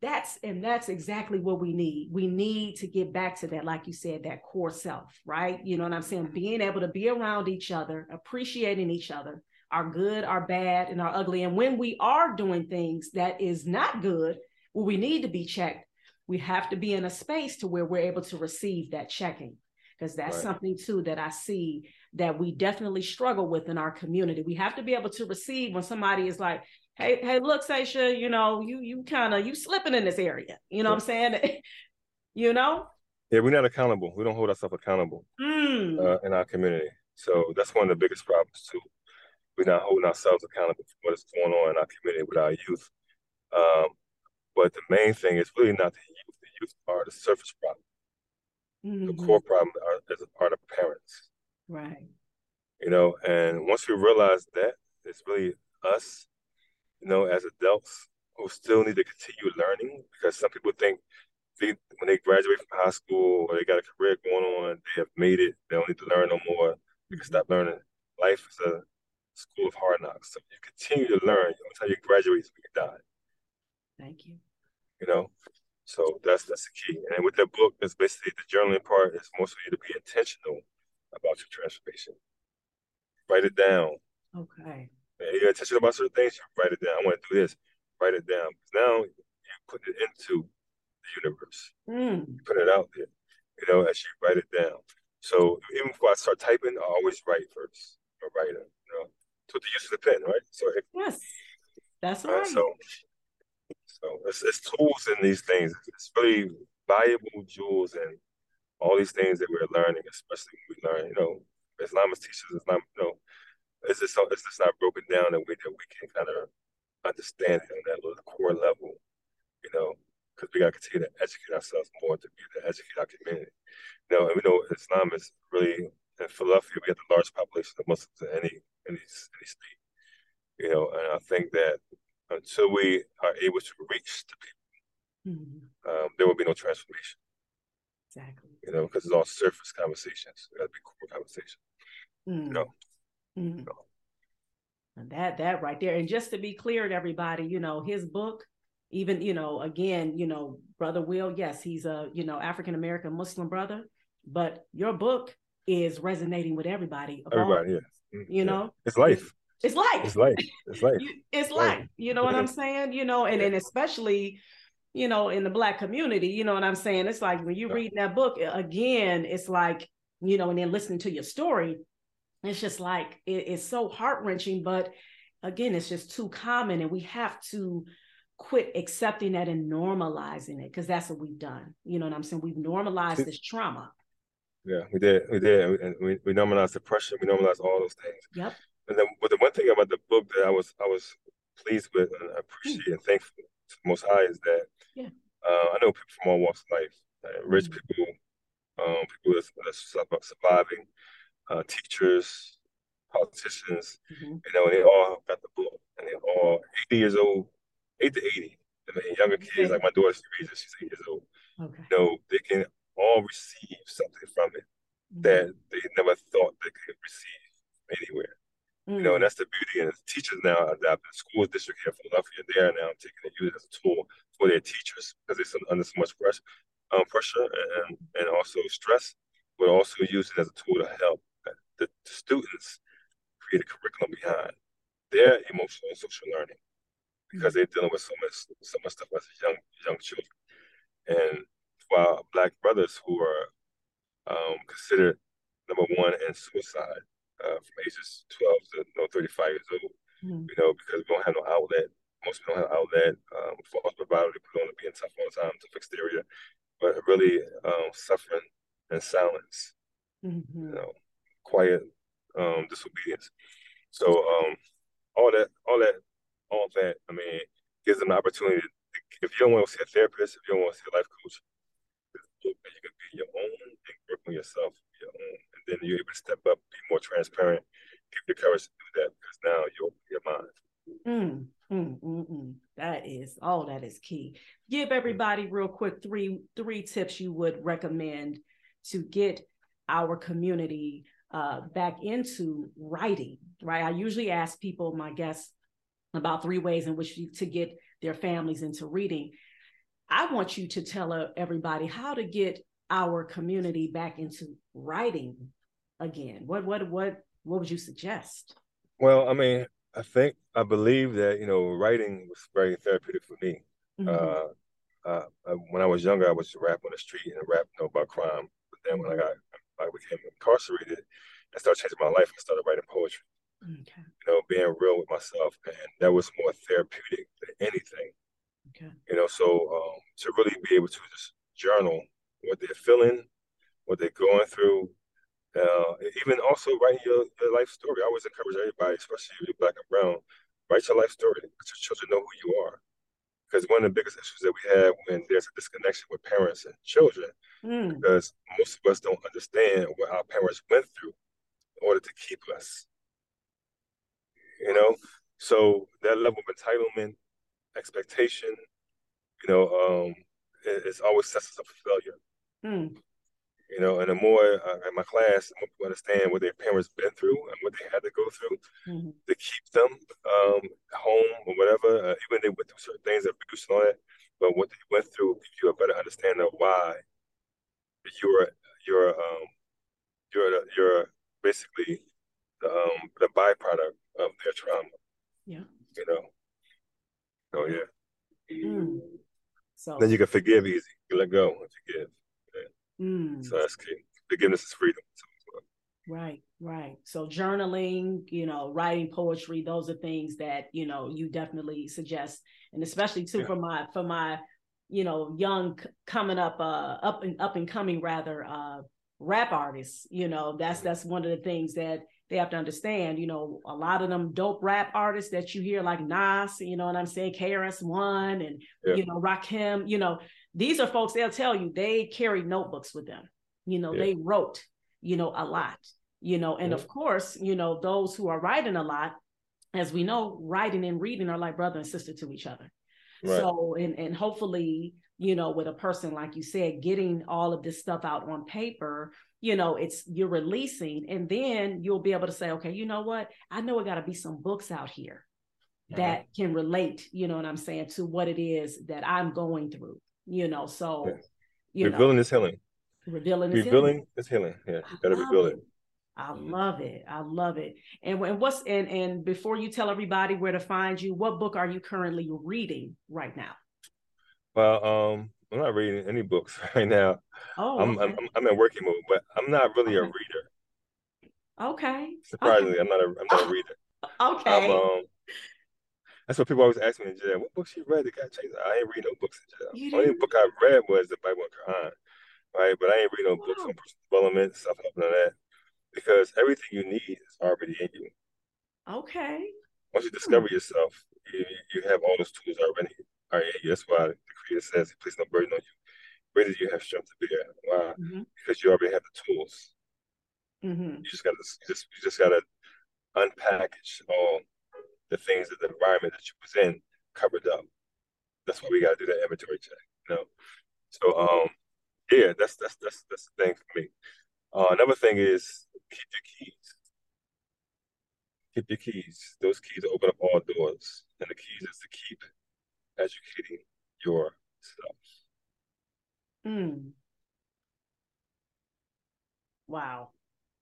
A: that's and that's exactly what we need. We need to get back to that like you said that core self right? You know what i'm saying? Mm-hmm. Being able to be around each other appreciating each other our good our bad and our ugly. And when we are doing things that is not good well we need to be checked we have to be in a space to where we're able to receive that checking. Because that's right. something too that i see that we definitely struggle with in our community. We have to be able to receive when somebody is like hey, hey, look, Sasha, you know, you you kind of you slipping in this area. You know what I'm saying? you know?
B: Yeah, we're not accountable. We don't hold ourselves accountable mm. uh, in our community. So that's one of the biggest problems too. We're not holding ourselves accountable for what is going on in our community with our youth. Um, but the main thing is really not the youth. The youth are the surface problem. Mm-hmm. The core problem are, is, are the parents.
A: Right.
B: You know, and once we realize that, it's really us you know, as adults who still need to continue learning because some people think they, when they graduate from high school or they got a career going on, they have made it. They don't need to learn no more. You can stop learning. Life is a school of hard knocks. So you continue to learn until you graduate when you die.
A: Thank you.
B: You know, so that's that's the key. And with the book, it's basically the journaling part is mostly to be intentional about your transformation. Write it down.
A: Okay
B: you're intentional about certain things, you write it down. I want to do this, write it down. Now you put it into the universe. Mm. You put it out there, you know, as you write it down. So even before I start typing, I always write first. I write it, you know, to the use of the pen, right? So
A: yes, that's right.
B: So, so it's, it's tools in these things. It's really valuable jewels and all these things that we're learning, especially when we learn, you know, Islamist teachers, Islam, you know, it's just it's just not broken down in a way that we can kind of understand it on that little core level, you know, because we got to continue to educate ourselves more to be able to educate our community. You know, and we know Islam is really in Philadelphia. We have the largest population of Muslims in any any any state. You know, and I think that until we are able to reach the people, mm-hmm. um, there will be no transformation.
A: Exactly.
B: You know, because it's all surface conversations. It got to be core conversation. Mm. You know.
A: Mm. And that that right there. And just to be clear to everybody, you know, his book, even you know, again, you know, brother Will, yes, he's a you know African American Muslim brother, but your book is resonating with everybody.
B: Everybody, yeah.
A: Mm, you yeah. know,
B: it's life.
A: It's life.
B: It's life. It's life.
A: it's life. You know what I'm saying? You know, and, and especially, you know, in the black community, you know what I'm saying? It's like when you read that book again, it's like, you know, and then listening to your story, it's just like it, it's so heart-wrenching, but again, it's just too common. And we have to quit accepting that and normalizing it because that's what we've done. You know what I'm saying? We've normalized this trauma.
B: Yeah, we did. We did. And we, we normalized depression. We normalized all those things.
A: Yep.
B: And then, but the one thing about the book that I was I was pleased with and I appreciate mm. and thankful to the Most High is that
A: yeah.
B: uh, I know people from all walks of life, uh, rich mm. people, um, people that's, that's surviving, uh, teachers, politicians, mm-hmm. you know, they all got the book and they're all 80 years old, 8 to 80. And then younger kids, like my daughter, she reads it, she's 8 years old.
A: Okay.
B: You know, they can all receive something from it mm-hmm. that they never thought they could receive anywhere. Mm-hmm. You know, and mm. that's the beauty. And the teachers now adapt the school district here in Philadelphia, they are now taking it use it as a tool for their teachers because they're under so much pressure, um, pressure and, and also stress, but also use it as a tool to help the, students create a curriculum behind their emotional and social learning because they're dealing with so much so much stuff as young young children. And for our black brothers who are um, considered number one in suicide uh, from ages 12 to you know, 35 years old, mm-hmm. you know, because we don't have no outlet. Most people don't have outlet. Um, false bravado, people don't being tough all the time, tough exterior, but really um, suffering in silence, mm-hmm. you know, quiet um, disobedience. So um, all that, all that, all that, I mean, gives them the opportunity. To, if you don't want to see a therapist, if you don't want to see a life coach, you can be your own and work on yourself, your own, and then you're able to step up, be more transparent, give the courage to do that because now you're your mind.
A: Mm, mm, mm, mm. That is all oh, that is key. Give everybody real quick three three tips you would recommend to get our community uh, back into writing. Right, I usually ask people, my guests, about three ways in which you, to get their families into reading. I want you to tell everybody how to get our community back into writing again. What what what what would you suggest?
B: Well, I mean, I think I believe that you know writing was very therapeutic for me. Mm-hmm. Uh, uh, when I was younger, I was rap on the street and rap you know, about crime. But then when I got I became incarcerated and started changing my life, I started writing poetry.
A: Okay.
B: You know, being real with myself, and that was more therapeutic than anything.
A: Okay.
B: You know, so um, to really be able to just journal what they're feeling, what they're going through, uh, even also writing your, your life story. I always encourage everybody, especially if you're black and brown, write your life story. Let your children know who you are. Because one of the biggest issues that we have when there's a disconnection with parents and children, mm. because most of us don't understand what our parents went through in order to keep us. You know, so that level of entitlement, expectation, you know, um, it, it's always sets us up for failure. Mm. You know, and the more uh, in my class, the more people understand what their parents been through and what they had to go through mm-hmm. to keep them um, home or whatever. Uh, even they went through certain things, abuse and all that, but what they went through give you a better understanding of why you're you're um, you're you're basically the um, the byproduct of their trauma.
A: Yeah.
B: You know. Oh yeah.
A: Mm.
B: So then you can forgive easy. You let go and forgive. Mm. So that's key. Forgiveness is freedom.
A: Right, right. So journaling, you know, writing poetry, those are things that, you know, you definitely suggest. And especially too yeah. for my for my, you know, young coming up uh up and up and coming rather uh rap artists, you know, that's that's one of the things that they have to understand, you know, a lot of them dope rap artists that you hear like Nas, you know what I'm saying, KRS-One and yeah. you know, Rakim, you know, these are folks they'll tell you they carry notebooks with them. You know, yeah. they wrote, you know, a lot, you know, and yeah. of course, you know, those who are writing a lot, as we know, writing and reading are like brother and sister to each other. Right. So, and and hopefully, you know, with a person like you said, getting all of this stuff out on paper, you know, it's you're releasing, and then you'll be able to say, okay, you know what? I know it got to be some books out here uh-huh. that can relate, you know what I'm saying, to what it is that I'm going through, you know. So, yeah.
B: you revealing know, is healing.
A: Revealing is
B: revealing
A: healing.
B: is healing. Yeah, you got to reveal it. it.
A: I love it. I love it. And, and what's and and before you tell everybody where to find you, what book are you currently reading right now?
B: Well, um, I'm not reading any books right now.
A: Oh,
B: I'm, okay. I'm, I'm in working mode, but I'm not really okay. a reader.
A: Okay.
B: Surprisingly, okay. I'm not a I'm not a reader.
A: Okay.
B: I'm, um, that's what people always ask me in jail. What books you read that got changed? I ain't read no books in jail. The only book I read was the Bible and Quran, right? But I ain't read no wow. books on personal development, stuff like that because everything you need is already in you.
A: Okay.
B: Once you discover hmm. yourself, you, you have all those tools already. All right, that's why the Creator says, "Please no burden on you. Greater you have strength to bear." Why? Mm-hmm. Because you already have the tools.
A: Mm-hmm.
B: You just gotta you just you just gotta unpackage all the things that the environment that you was in covered up. That's why we gotta do that inventory check. You know. So um, yeah, that's that's that's that's the thing for me. Uh, another thing is keep your keys. Keep your keys. Those keys open up all doors. And the keys is to keep educating yourself.
A: Hmm. Wow.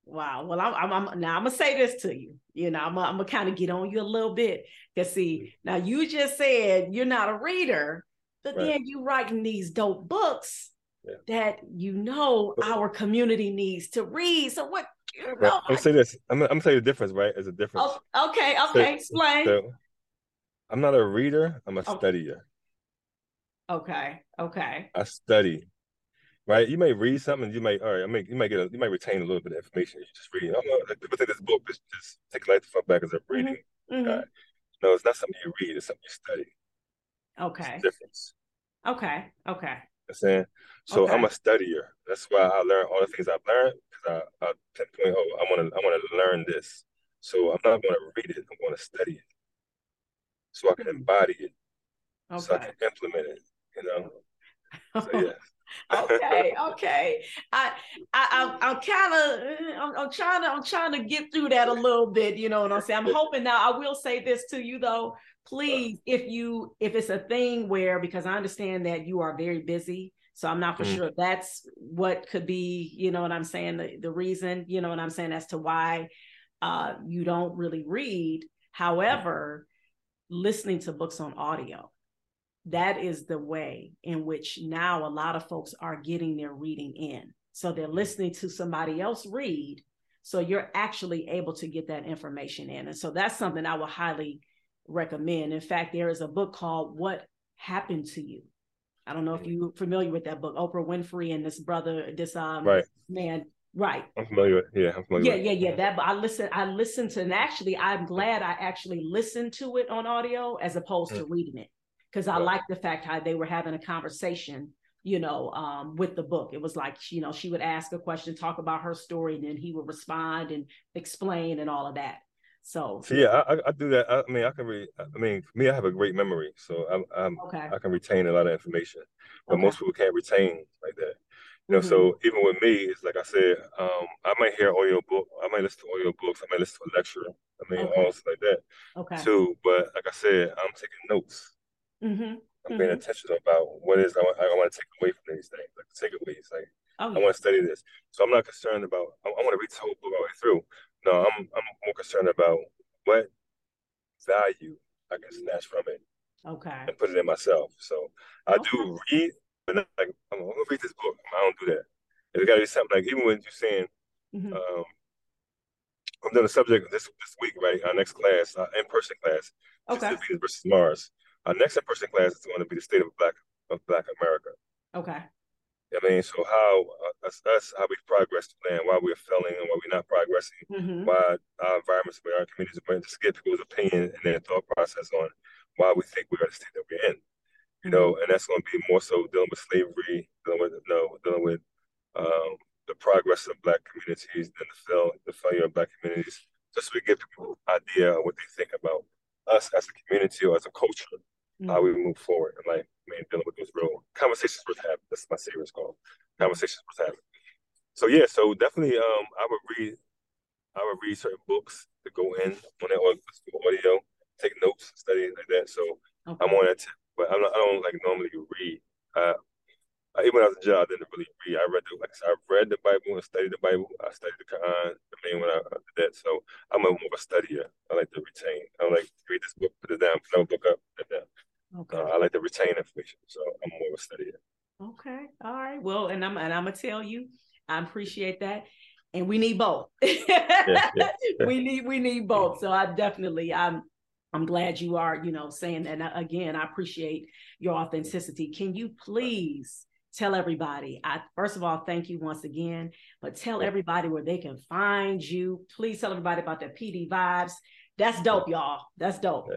A: Wow. Well, I'm, I'm, I'm, now I'm gonna say this to you. You know, I'm, I'm gonna kind of get on you a little bit. Cause see, now you just said you're not a reader, but right. then you writing these dope books yeah. that you know our community needs to read. So what
B: you know, I'm gonna say this. I'm, I'm gonna tell you the difference, right? Is a difference.
A: Oh, okay, okay, so, explain. So,
B: I'm not a reader. I'm a
A: oh.
B: studier.
A: Okay. Okay.
B: I study. Right. You may read something. You may. All right. I may. You might get. A, you might retain a little bit of information. You just read. Oh, people think this book is just take life front back as a reading. Mm-hmm. Mm-hmm. No, it's not something you read. It's something you study.
A: Okay.
B: difference.
A: Okay. Okay.
B: I'm saying? So okay. I'm a studier. That's why I learn all the things I've learned because I, I pinpoint, oh, I want to I want to learn this. So I'm not going to read it. I'm going to study it so I can hmm. embody it, okay. so I can implement it. You know. So yeah.
A: Okay, okay. I, I, I'm, kind of, I'm, I'm, trying to, I'm trying to get through that a little bit. You know what I'm saying? I'm hoping now. I will say this to you though. Please, if you, if it's a thing where, because I understand that you are very busy, so I'm not for mm. sure that's what could be. You know what I'm saying? The, the reason. You know what I'm saying as to why uh, you don't really read. However, listening to books on audio that is the way in which now a lot of folks are getting their reading in. So they're listening to somebody else read. So you're actually able to get that information in. And so that's something I would highly recommend. In fact, there is a book called What Happened to You. I don't know if you're familiar with that book, Oprah Winfrey and this brother, this um
B: right.
A: man. Right.
B: I'm familiar with yeah, I'm familiar
A: yeah, with yeah, yeah. That I listen, I listened to and actually I'm glad I actually listened to it on audio as opposed mm. to reading it because I like the fact how they were having a conversation, you know, um, with the book. It was like, you know, she would ask a question, talk about her story, and then he would respond and explain and all of that. So,
B: yeah, I, I do that. I, I, mean, I can read. I mean, for me, I have a great memory, so I'm, I'm
A: okay.
B: I can retain a lot of information, but okay. most people can't retain like that. You know, mm-hmm. so even with me, it's like I said, um, I might hear audio book, I might listen to audio books, I might listen to a lecture, I mean, okay. all stuff like that,
A: okay.
B: too. But like I said, I'm taking notes.
A: Mm-hmm.
B: I'm being mm-hmm. intentional about what is I want, I want to take away from these things, like takeaways. Like oh. I want to study this, so I'm not concerned about. I, I want to read this whole book all the way through. No, I'm I'm more concerned about what value I can snatch from it.
A: Okay.
B: And put it in myself. So I okay. do read, but not like I'm gonna read this book. I don't do that. It's got to be something like even when you're saying, mm-hmm. um, I'm doing a subject this this week, right? Our next class, uh, in person class,
A: okay.
B: Venus versus Mars. Our next in-person class is going to be the state of Black of Black America.
A: Okay.
B: I mean, so how uh, us, us how we progress and why we're failing and why we're not progressing,
A: mm-hmm.
B: why our environments, where our communities are just get people's opinion and their thought process on why we think we're in the state that we're in. You know, mm-hmm. and that's going to be more so dealing with slavery, dealing with you know, dealing with um, the progress of Black communities and the fail, the failure of Black communities. Just so we give people an idea of what they think about us as a community or as a culture, move forward. And like, I mean, dealing with those real conversations worth having. That's my series called Conversations Worth Having. So yeah, so definitely, um, I would read, I would read certain books to go in on that audio, take notes, study like that. So okay. I'm on that, tip, but I'm not, I don't like normally read. Uh, even when I was a child, I didn't really read. I read the like I, read the Bible and studied the Bible. I studied the Quran. I mean, when I, I did that, so I'm a more of a studier. I like to retain. I like to read this book, put it down, put another book up, put it down. Okay. Uh, I like to retain information, so I'm more of a studier.
A: Okay. All right. Well, and I'm gonna tell you, I appreciate that. And we need both. yeah, yeah. we need we need both. So I definitely I'm I'm glad you are, you know, saying that. And again, I appreciate your authenticity. Can you please tell everybody? I first of all thank you once again, but tell everybody where they can find you. Please tell everybody about the PD vibes. That's dope, y'all. That's dope.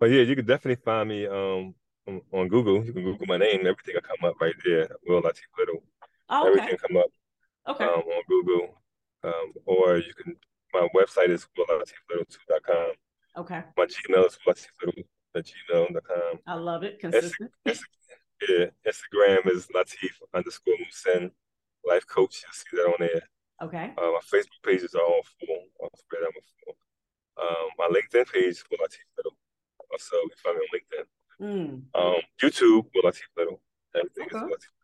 B: But yeah, you can definitely find me um on, Google. You can Google my name, everything will come up right there. Will Latif Little. Oh, okay. Everything come up. Okay. Um, on Google. Um, or you can my website is willlatiflittle2.com.
A: Okay.
B: My Gmail is willlatiflittle at gmail.com.
A: I love it. Consistent.
B: yeah. Instagram is Latif underscore Muhsin, life coach. You'll see that on there.
A: Okay.
B: Uh, my Facebook pages are all full. I'll spread them full. Um, my LinkedIn page is Latif Little. Also, you find me on LinkedIn. Mm. Um, YouTube, Latif Little. Everything okay. is Latif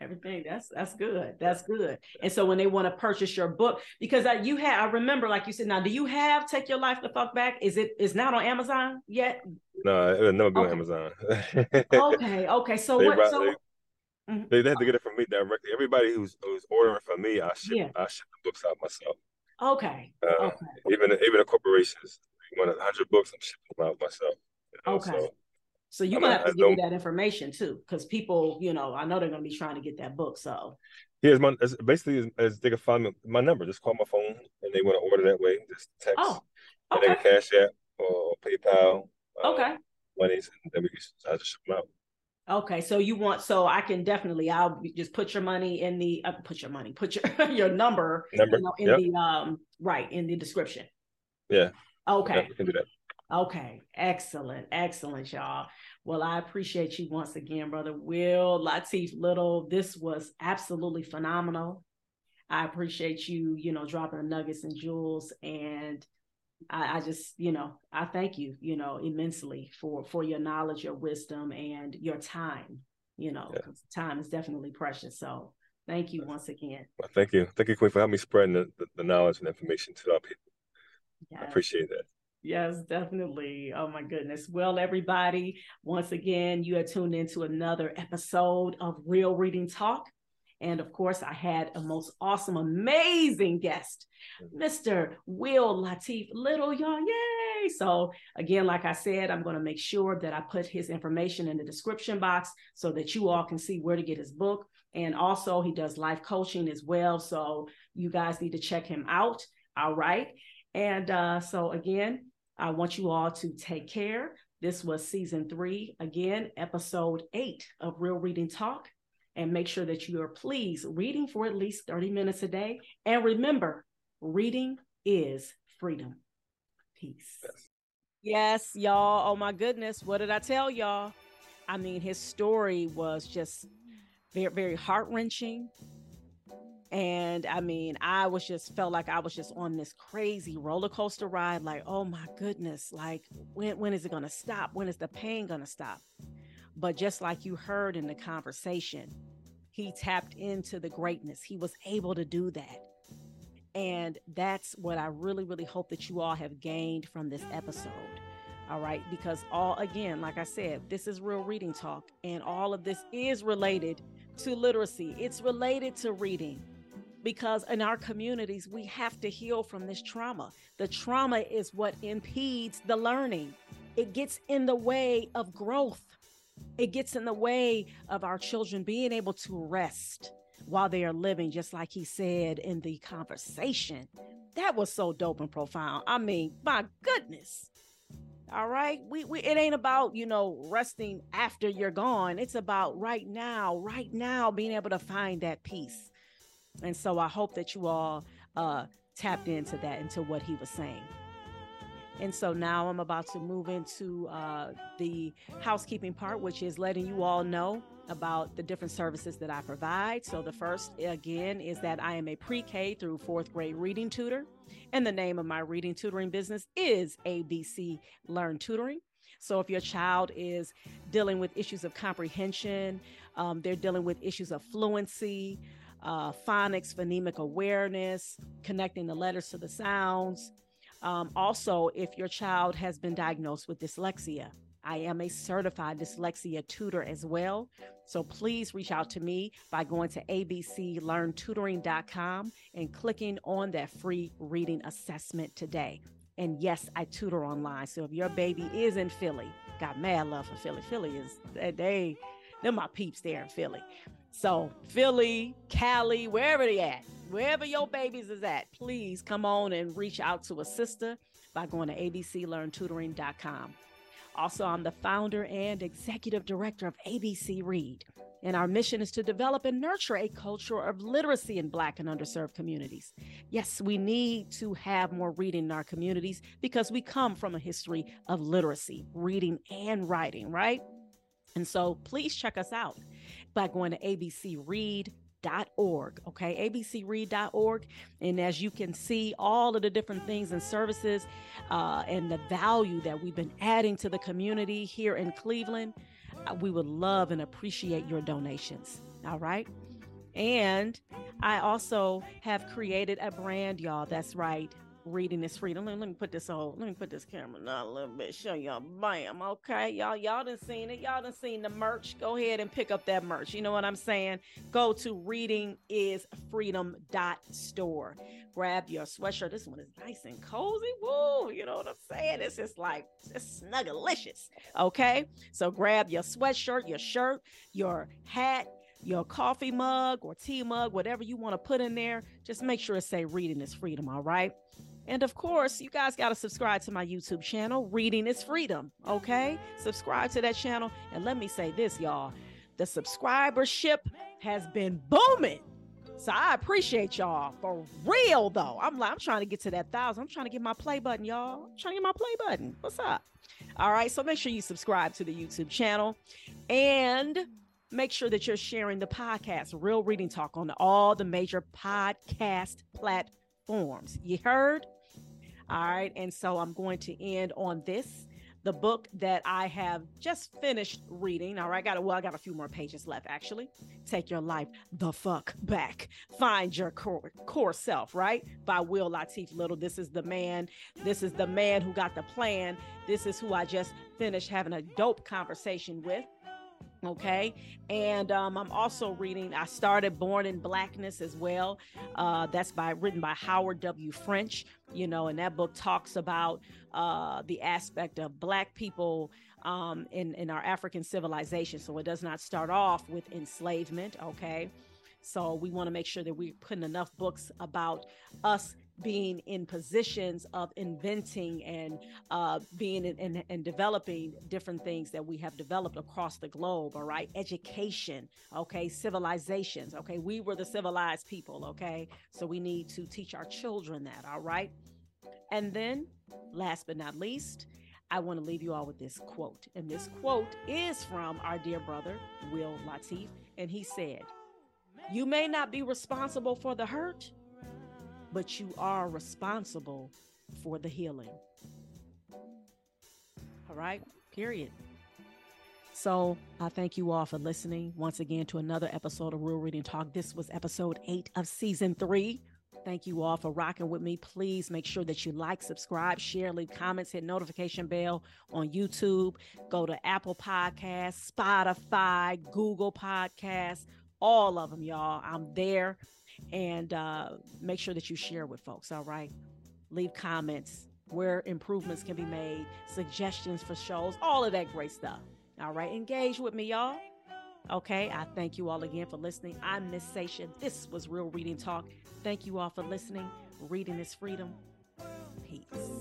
A: everything that's that's good that's good and so when they want to purchase your book because I, you had i remember like you said now do you have take your life the fuck back is it is not on amazon yet
B: no it never been okay. on amazon
A: okay okay so they, what so
B: they, mm-hmm. they, had to get it from me directly everybody who's who's ordering from me i ship yeah. i ship the books out myself
A: okay uh, okay
B: even even the corporations want 100 books i'm shipping them out myself
A: you know? okay so, so you're gonna have to give me that information too, because people, you know, I know they're gonna be trying to get that book. So
B: yeah, it's my basically as they can find me, my number. Just call my phone and they want to order that way. Just text. Oh, okay. And they can cash app or PayPal.
A: Uh, okay.
B: Monies and then we can I just ship them out.
A: Okay, so you want so I can definitely I'll just put your money in the uh, put your money put your your number
B: number you know,
A: in yep. the um right in the description.
B: Yeah.
A: Okay.
B: we can do that.
A: Okay, excellent, excellent, y'all. Well, I appreciate you once again, brother Will Latif Little. This was absolutely phenomenal. I appreciate you, you know, dropping the nuggets and jewels, and I, I just, you know, I thank you, you know, immensely for for your knowledge, your wisdom, and your time. You know, yeah. time is definitely precious. So, thank you once again.
B: Well, thank you, thank you, Queen, for helping me spreading the, the, the knowledge and information to our people. Yes. I appreciate that.
A: Yes, definitely. Oh my goodness. Well, everybody, once again, you are tuned into another episode of Real Reading Talk. And of course, I had a most awesome, amazing guest, Mr. Will Latif Little, y'all. Yay! So, again, like I said, I'm going to make sure that I put his information in the description box so that you all can see where to get his book. And also, he does life coaching as well. So, you guys need to check him out. All right. And uh, so, again, I want you all to take care. This was season three, again, episode eight of Real Reading Talk. And make sure that you are please reading for at least 30 minutes a day. And remember, reading is freedom. Peace. Yes, y'all. Oh my goodness. What did I tell y'all? I mean, his story was just very, very heart wrenching, and I mean, I was just felt like I was just on this crazy roller coaster ride. Like, oh my goodness, like when when is it gonna stop? When is the pain gonna stop? But just like you heard in the conversation, he tapped into the greatness. He was able to do that. And that's what I really, really hope that you all have gained from this episode. All right. Because all, again, like I said, this is real reading talk, and all of this is related to literacy, it's related to reading because in our communities, we have to heal from this trauma. The trauma is what impedes the learning, it gets in the way of growth, it gets in the way of our children being able to rest while they are living, just like he said in the conversation. That was so dope and profound. I mean, my goodness. All right. We, we it ain't about, you know, resting after you're gone. It's about right now, right now being able to find that peace. And so I hope that you all uh, tapped into that, into what he was saying. And so now I'm about to move into uh, the housekeeping part, which is letting you all know about the different services that I provide. So the first, again, is that I am a pre K through fourth grade reading tutor. And the name of my reading tutoring business is ABC Learn Tutoring. So if your child is dealing with issues of comprehension, um, they're dealing with issues of fluency, uh, phonics, phonemic awareness, connecting the letters to the sounds. Um, also, if your child has been diagnosed with dyslexia, I am a certified dyslexia tutor as well. So please reach out to me by going to abclearntutoring.com and clicking on that free reading assessment today. And yes, I tutor online. So if your baby is in Philly, got mad love for Philly. Philly is they they're my peeps there in Philly. So Philly, Cali, wherever they at, wherever your babies is at, please come on and reach out to a sister by going to abclearntutoring.com. Also, I'm the founder and executive director of ABC Read. And our mission is to develop and nurture a culture of literacy in Black and underserved communities. Yes, we need to have more reading in our communities because we come from a history of literacy, reading and writing, right? And so please check us out by going to abcread.org. Okay, abcread.org. And as you can see, all of the different things and services uh, and the value that we've been adding to the community here in Cleveland, uh, we would love and appreciate your donations. All right. And I also have created a brand, y'all. That's right reading is freedom. Let, let, me put this on. Let me put this camera down a little bit. Show y'all. Bam. Okay, y'all. Y'all done seen it. Y'all done seen the merch. Go ahead and pick up that merch. You know what I'm saying? Go to readingisfreedom.store. Grab your sweatshirt. This one is nice and cozy. Woo. You know what I'm saying? It's just like it's snuggalicious. Okay. So grab your sweatshirt, your shirt, your hat, your coffee mug or tea mug, whatever you want to put in there, just make sure it say reading is freedom, all right? And of course, you guys got to subscribe to my YouTube channel, Reading is Freedom. Okay? Subscribe to that channel. And let me say this, y'all the subscribership has been booming. So I appreciate y'all for real though. I'm like, I'm trying to get to that thousand. I'm trying to get my play button, y'all. I'm trying to get my play button. What's up? All right. So make sure you subscribe to the YouTube channel and make sure that you're sharing the podcast, Real Reading Talk, on all the major podcast platforms. You heard? All right. And so I'm going to end on this. The book that I have just finished reading. All right, got a, well, I got a few more pages left actually. Take your life the fuck back. Find your core, core self, right? By Will Latif Little. This is the man. This is the man who got the plan. This is who I just finished having a dope conversation with okay? And um, i'm also reading i started born in blackness as well uh, that's by written by howard w. French you know and that book talks about uh, the aspect of black people um, in, in our african civilization. So it does not start off with enslavement okay? So we want to make sure that we're putting enough books about us being in positions of inventing and uh, being in, in, in, developing different things that we have developed across the globe. All right, education, okay, civilizations, okay. We were the civilized people, okay. So we need to teach our children that. All right, and then last but not least. I want to leave you all with this quote. And this quote is from our dear brother, Will Latif. And he said, You may not be responsible for the hurt, but you are responsible for the healing. All right, period. So I thank you all for listening once again to another episode of Real Reading Talk. This was episode eight of season three. Thank you all for rocking with me. Please make sure that you like, subscribe, share, leave comments, hit notification bell on YouTube. Go to Apple Podcasts, Spotify, Google Podcasts, all of them, y'all. I'm there and uh, make sure that you share with folks. All right. Leave comments where improvements can be made, suggestions for shows, all of that great stuff. All right. Engage with me, y'all. Okay. I thank you all again for listening. I'm Miss Sasha. This was Real Reading Talk. Thank you all for listening. Reading is freedom. Peace.